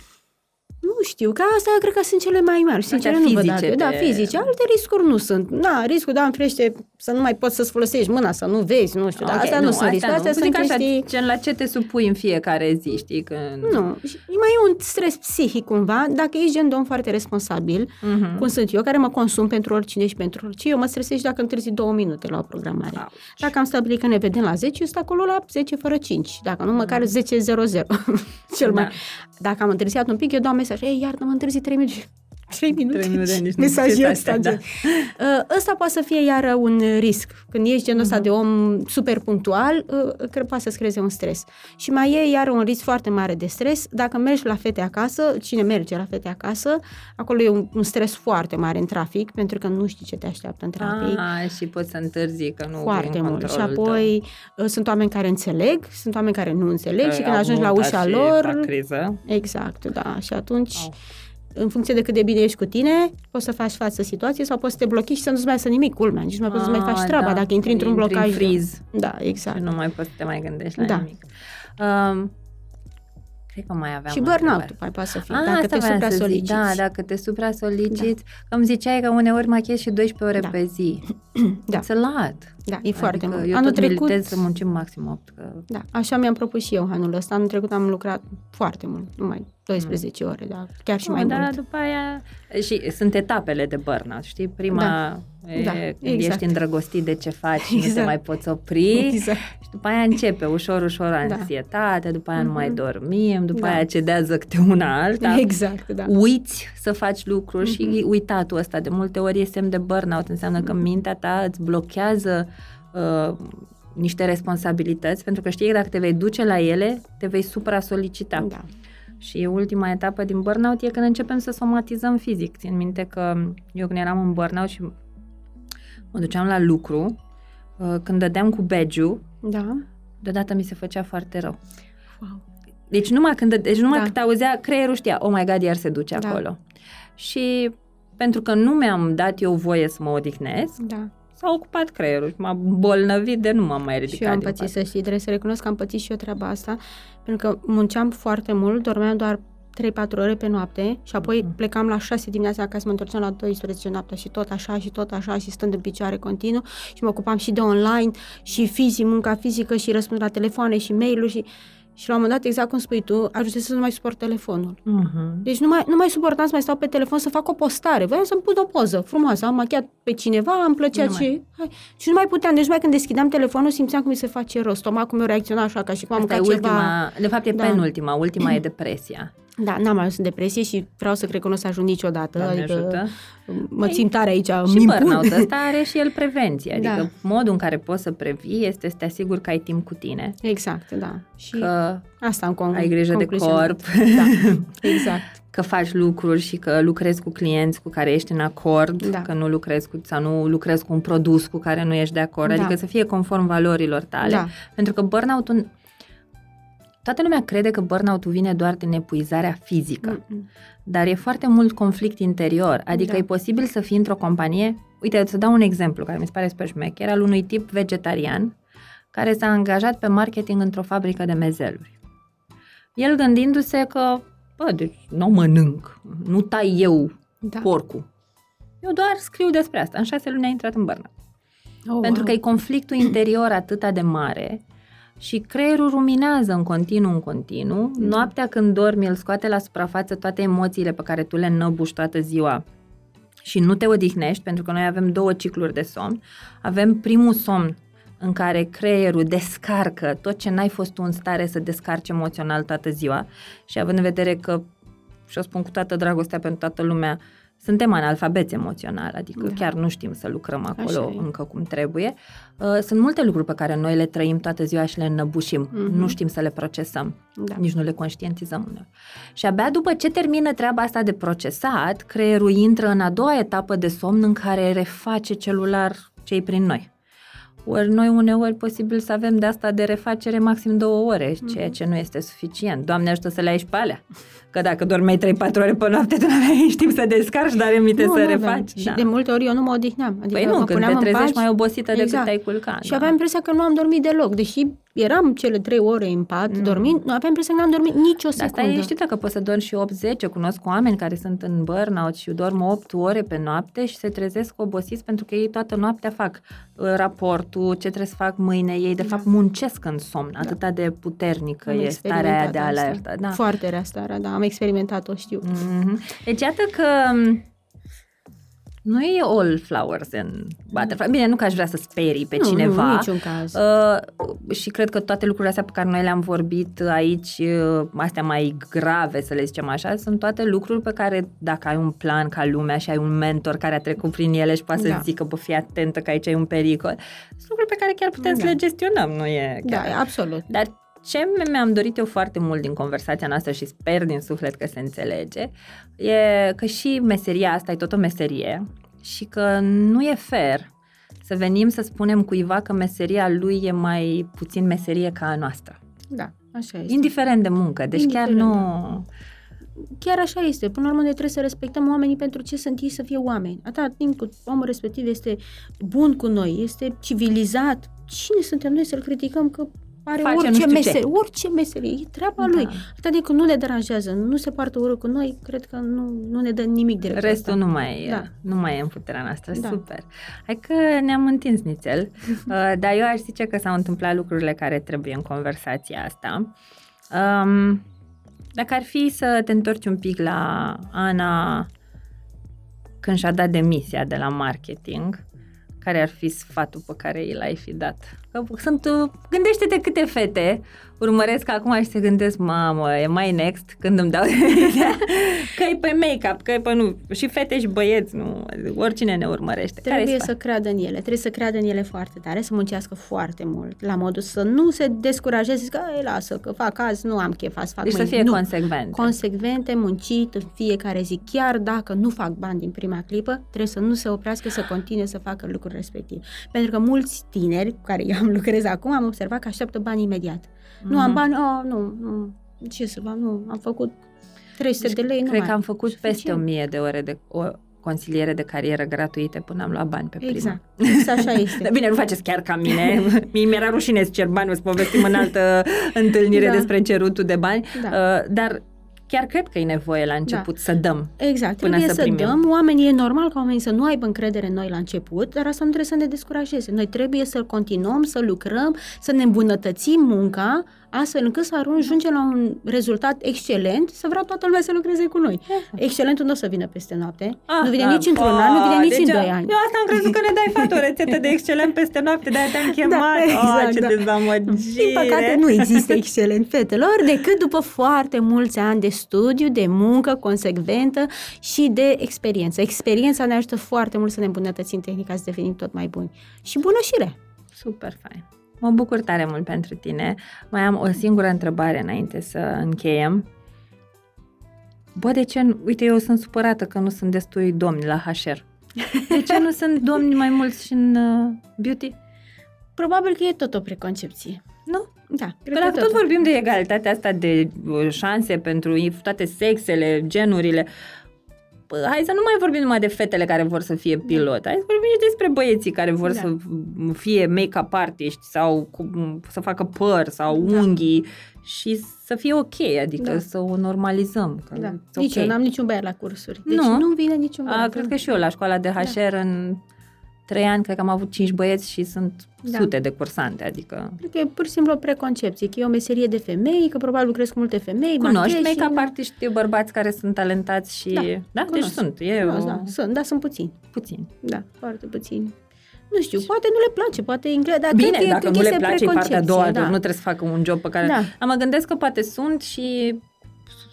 nu știu, că astea cred că sunt cele mai mari. Sincer, Astea nu văd fizice alte. Da, de- fizice. Alte riscuri nu sunt. Da, riscul, da, în frește să nu mai poți să-ți folosești mâna, să nu vezi, nu știu. dar Ok, astea nu, sunt riscuri. Astea sunt Zic așa, chestii... gen la ce te supui în fiecare zi, știi? Când... Nu, și mai e un stres psihic cumva, dacă ești gen de om foarte responsabil, Mhm. cum sunt eu, care mă consum pentru oricine și pentru orice, eu mă stresez și dacă întârzi două minute la o programare. Auci. Dacă am stabilit că ne vedem la 10, eu sunt acolo la 10 fără 5. Dacă nu, măcar 10 0 0. Cel mai... Da. Dacă am întârziat un pic, eu dau mesaj. Ei, iartă, mă întârzi 3 minute. 3 minute. Trei minute, nici nu Mesajul știu ăsta. astea, gen. Uh, Ăsta poate să fie iară un risc. Când ești genul ăsta de om super punctual, uh, cred că poate să-ți creeze un stres. Și mai e iară un risc foarte mare de stres. Dacă mergi la fete acasă, cine merge la fete acasă, acolo e un, un stres foarte mare în trafic, pentru că nu știi ce te așteaptă în trafic. Ah, și poți să întârzi că nu Foarte e în mult. Și controlul tău. apoi uh, sunt oameni care înțeleg, sunt oameni care nu înțeleg Că și când au ajungi la mutat ușa și lor... fac criză. Exact, da. Și atunci, Au. În funcție de cât de bine ești cu tine, poți să faci față situației sau poți să te blochezi și să nu-ți mai să nimic, culmea. Nici nu mai poți să mai faci Ah, treaba da. dacă intri într-un Intri blocaj. în freeze. Da, exact. Și nu mai poți să te mai gândești la Da. nimic. Um, cred că mai aveam Și o burnout întrebare. mai poate să fie, Ah, dacă asta te voiam să zic. supra-soliciți. Da, dacă te supra-soliciți. Că îmi ziceai că uneori machezi și 12 ore Da. pe zi. [clears throat] Da. It's a lot. Da, e foarte adică mult. Eu Anul tot trecut, militez să muncim maxim 8. Că... da, așa mi-am propus și eu anul ăsta. Anul trecut am lucrat foarte mult, numai 12 ore, da, chiar și Nu, mai dar mult. după aia... Și sunt etapele de burnout, știi? Prima Da. e Da, când exact. ești îndrăgostit de ce faci și nu te Exact. mai poți opri. Exact. Și după aia începe ușor, ușor Da. anxietate, după aia nu mai Mhm. dormim, după Da. aia cedează câte una alta. Exact, da. Uiți să faci lucruri și Mhm. uitatul ăsta de multe ori e semn de burnout, înseamnă că mintea ta îți blochează uh, niște responsabilități, pentru că știi că dacă te vei duce la ele, te vei supra-solicita. Da. Și ultima etapă din burnout e când începem să somatizăm fizic. Țin minte că eu când eram în burnout și mă duceam la lucru, uh, când dădeam cu badge Da. deodată mi se făcea foarte rău. Wow. Deci numai când, deci numai Da. când auzea, creierul știa, oh my god, iar se duce Da. acolo. Și pentru că nu mi-am dat eu voie să mă odihnesc, Da. S-a ocupat creierul și m-a bolnăvit de nu m-am mai ridicat Și eu am din pățit, pat. să știi, trebuie să recunosc că am pățit și eu treaba asta, pentru că munceam foarte mult, dormeam doar 3-4 ore pe noapte și apoi Mhm. plecam la 6 dimineața ca să mă întorceam la 12 noaptea și tot așa și tot așa și stând în picioare continuu și mă ocupam și de online și fizic, munca fizică și răspund la telefoane și mail-uri și, și la un moment dat, exact cum spui tu, ajunsese să nu mai suport telefonul. Mhm. Deci nu mai, nu mai suportam să mai stau pe telefon să fac o postare. Voiam să-mi pun o poză frumoasă. Am machiat pe cineva, am plăcea Nu mai. ce... Hai. Și nu mai puteam. Deci mai când deschideam telefonul simțeam cum mi se face rău. Stomacul meu reacționa așa ca și cum am Asta e mâncat ultima, ceva... de fapt e Da. penultima, ultima e depresia. Da, n-am ajuns în depresie și vreau să cred că nu o să ajung niciodată. Doamne adică ajută. mă simt tare aici. Și îmi impun. burnout [laughs] ăsta are și el prevenție, adică Da. modul în care poți să previi este să te asiguri că ai timp cu tine, Exact, da. Și că asta am con- ai grijă de concluzionat. corp, [laughs] Da, [laughs] exact. că faci lucruri și că lucrezi cu clienți cu care ești în acord, Da. că nu lucrezi cu, sau nu lucrezi cu un produs cu care nu ești de acord, Da. adică să fie conform valorilor tale. Da. Pentru că burnout-ul, toată lumea crede că burnout-ul vine doar din epuizarea fizică. Mm-mm. Dar e foarte mult conflict interior. Adică Da. e posibil să fii într-o companie... Uite, să dau un exemplu care mi se pare super șmecher, al unui tip vegetarian care s-a angajat pe marketing într-o fabrică de mezeluri. El gândindu-se că, bă, deci nu mănânc, nu tai eu Da. porcul. Eu doar scriu despre asta. În șase luni a intrat în burnout. Oh, Pentru wow. că e conflictul interior atât de mare și creierul ruminează în continuu, în continuu. Da. Noaptea când dormi, el scoate la suprafață toate emoțiile pe care tu le înnăbuși toată ziua și nu te odihnești, pentru că noi avem două cicluri de somn. Avem primul somn în care creierul descarcă tot ce n-ai fost tu în stare să descarci emoțional toată ziua și având în vedere că, și o spun cu toată dragostea pentru toată lumea, suntem analfabeți emoțional, adică Da. chiar nu știm să lucrăm Așa acolo e. încă cum trebuie. Uh, Sunt multe lucruri pe care noi le trăim toată ziua și le înnăbușim. Mhm. Nu știm să le procesăm, Da. nici nu le conștientizăm uneori. Și abia după ce termină treaba asta de procesat, creierul intră în a doua etapă de somn în care reface celular ce prin noi. Ori noi uneori posibil să avem de asta de refacere maxim două ore, ceea ce nu este suficient. Doamne ajută să le ai și pe alea. Că dacă dormeai 3-4 ore pe noapte, tu n-aveai nici timp să descarci, dar emite Nu, să nu refaci. aveam. Și de multe ori eu nu mă odihneam. Adică Păi nu, mă când puneam te în trezești pat mai obosită decât Exact. te-ai culcat. Și da. aveam impresia că nu am dormit deloc, deși eram cele trei ore în pat Mm. dormind, nu aveam impresia că n-am dormit nici o Dar asta e secundă. liniștită că poți să dormi și 8-10. Cunosc oameni care sunt în burnout și dorm 8 ore pe noapte și se trezesc obosiți pentru că ei toată noaptea fac uh, raportul, ce trebuie să fac mâine. Ei, de Da. fapt, muncesc în somn. Atâta de puternică Am e starea aia de experimentat asta. alertă. Da. Foarte rea starea, da, am experimentat-o, știu. Mhm. Deci iată că m, nu e all flowers and butterfly. Bine, nu că aș vrea să sperii pe nu, cineva. Nu, în niciun caz. Uh, și cred că toate lucrurile astea pe care noi le-am vorbit aici, uh, astea mai grave, să le zicem așa, sunt toate lucruri pe care dacă ai un plan ca lumea și ai un mentor care a trecut prin ele și poate Da. să zică, bă, fii atentă că aici ai un pericol, sunt lucruri pe care chiar putem să Da. le gestionăm, nu e da, chiar... absolut. Dar ce mi-am dorit eu foarte mult din conversația noastră și sper din suflet că se înțelege, e că și meseria asta e tot o meserie și că nu e fair să venim să spunem cuiva că meseria lui e mai puțin meserie ca a noastră. Da, așa este. Indiferent de muncă, deci chiar Indiferent, nu... Chiar așa este. Până la urmă, noi trebuie să respectăm oamenii pentru ce sunt ei să fie oameni. Atâta timp cât omul respectiv este bun cu noi, este civilizat, cine suntem noi să-l criticăm că are Face nu orice știu ce. meserie, orice meserie, e treaba Da. lui. Atâta timp cât nu ne deranjează, nu se poartă urât cu noi, cred că nu, nu ne dă nimic de Restul nu mai, e, Da. nu mai e în puterea noastră. Da. Super. Hai că ne-am întins nițel, [laughs] uh, dar eu aș zice că s-au întâmplat lucrurile care trebuie în conversația asta. Um, dacă ar fi să te întorci un pic la Ana când și-a dat demisia de la marketing, care ar fi sfatul pe care i l-ai fi dat? Că sunt, uh, gândește-te câte fete urmăresc acum și se gândesc, mamă, e mai next când îmi dau demisia. [laughs] că e pe make-up, că e pe nu, și fete și băieți, nu, oricine ne urmărește. Care-i Trebuie sfatul? să creadă în ele, trebuie să creadă în ele foarte tare, să muncească foarte mult, la modul să nu se descurajeze, zică, "Ei, lasă, că fac azi, nu am chef, azi fac Deci să mâine. fie nu. consecvent. consecvente, muncit în fiecare zi, chiar dacă nu fac bani din prima clipă, trebuie să nu se oprească, să continue să facă lucrul respectiv. Pentru că mulți tineri, cu care eu am lucrez acum, am observat că așteaptă bani imediat. Nu am Mhm. bani, oh, nu, nu, ce să fac, nu, am făcut 300 de lei, nu Cred mai că am făcut peste Suficient. 1000 de ore de o consiliere de carieră gratuite până am luat bani pe prima. Exact, exact așa [laughs] este. Dar bine, nu faceți chiar ca mine. [laughs] Mie mi-era rușine să cer bani, o să povestim în altă [laughs] întâlnire Da. despre cerutul de bani. Da. Uh, dar chiar cred că e nevoie la început să dăm. Exact, până trebuie să să, primim. dăm. Oamenii, e normal ca oamenii să nu aibă încredere în noi la început, dar asta nu trebuie să ne descurajeze. Noi trebuie să continuăm, să lucrăm, să ne îmbunătățim munca, astfel încât să ajungem la un rezultat excelent, să vrea toată lumea să lucreze cu noi. Excelentul nu o să vină peste noapte, nu vine Ah, nici într-un pa, an, nu vine nici deci în doi ani. Eu asta am crezut că ne dai fată o rețetă de excelent peste noapte, de-aia te-am [laughs] chemat. Da, oh, exact, ce da. dezamăgire. Din păcate nu există excelent fetelor decât după foarte mulți ani de studiu, de muncă consecventă și de experiență. Experiența ne ajută foarte mult să ne îmbunătățim tehnica, să devenim tot mai buni. Și bună și re. Super fain. Mă bucur tare mult pentru tine. Mai am o singură întrebare înainte să încheiem. Bă, de ce... nu- Uite, eu sunt supărată că nu sunt destui domni la HR. De ce nu sunt domni mai mulți și în uh, beauty? Probabil că e tot o preconcepție. Nu? Da, Că cred dacă că tot vorbim de egalitatea asta de uh, șanse pentru toate sexele, genurile, bă, hai să nu mai vorbim numai de fetele care vor să fie pilot, hai să vorbim și despre băieții care vor Da. să fie make-up artiști sau cu- să facă păr sau Da. unghii și să fie ok, adică Da. să o normalizăm. Că Da. it's Nici ok. eu n-am niciun băiat la cursuri. Deci Nu? nu, vine niciun A, băiat. cred că și eu la școala de HR în trei ani, cred că am avut cinci băieți și sunt Da. sute de cursante, adică Cred că e pur și simplu o preconcepție, că e o meserie de femei, că probabil lucrez cu multe femei. Cunoști machiaj și- make-up artiști bărbați care sunt talentați și... Da, da? Deci cunosc. sunt, e Cunosc, o... da, sunt, da, sunt puțini. puțin. Da, foarte puțini. Nu știu, poate nu le place, poate e incre- dar Bine, cred că, e- dacă cred nu că le este place e partea a doua, preconcepție, da. da. nu trebuie să facă un job pe care... Da. Dar mă gândesc că poate sunt și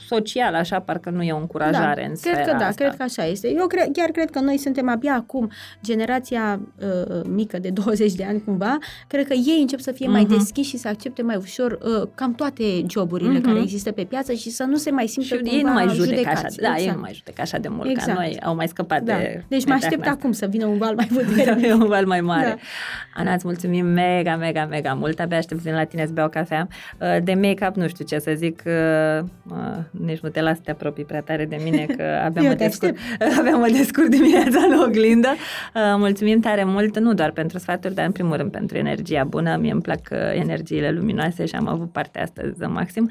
social, așa, parcă nu e o încurajare da, în cred că da, asta. cred că așa este. Eu cre- chiar cred că noi suntem abia acum, generația uh, mică de 20 de ani cumva, cred că ei încep să fie uh-huh. mai Mhm. deschiși și să accepte mai ușor uh, cam toate joburile uh-huh. Mhm. care există pe piață și să nu se mai simtă Și cumva ei nu mai judecă judecați. așa, da, ei exact. nu mai judecă așa de mult Exact. ca noi, au mai scăpat da. de Deci de mă aștept treaba acum să vină un val mai [laughs] puternic. E un val mai mare. Da. Da. Ana, îți mulțumim mega, mega, mega mult. Abia aștept să vin la tine să beau cafea. Uh, De make-up nu știu ce să zic. Uh, uh, Nici nu te las să te apropii prea tare de mine, că [laughs] abia Eu mă te descurc, [laughs] abia mă descurc dimineața în oglindă. Uh, Mulțumim tare mult, nu doar pentru sfaturi, dar în primul rând pentru energia bună. Mie îmi plac uh, energiile luminoase și am avut parte astăzi maxim.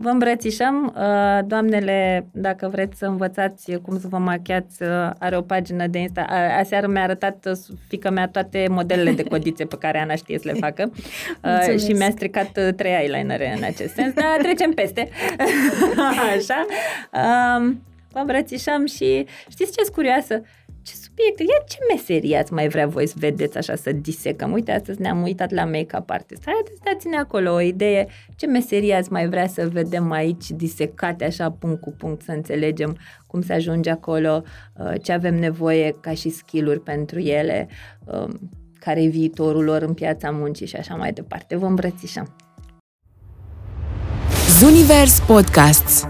Uh, Vă îmbrățișăm. Uh, Doamnele, dacă vreți să învățați cum să vă machiați, uh, are o pagină de Insta. A- Aseară mi-a arătat uh, fica mea toate modelele de codițe pe care Ana știe să le facă uh, Mulțumesc. și mi-a stricat uh, trei eyelinere în acest sens, dar trecem peste. [laughs] Așa. Um, Vă îmbrățișăm și știți ce-s curioasă? Ce subiecte, ia ce meserie ați mai vrea voi să vedeți așa, să disecăm? Uite, astăzi ne-am uitat la make-up artist. Haideți, dați-ne acolo o idee. Ce meserie ați mai vrea să vedem aici disecate așa punct cu punct, să înțelegem cum se ajunge acolo, uh, ce avem nevoie ca și skill-uri pentru ele, um, care e viitorul lor în piața muncii și așa mai departe. Vă îmbrățișăm! Zunivers Podcasts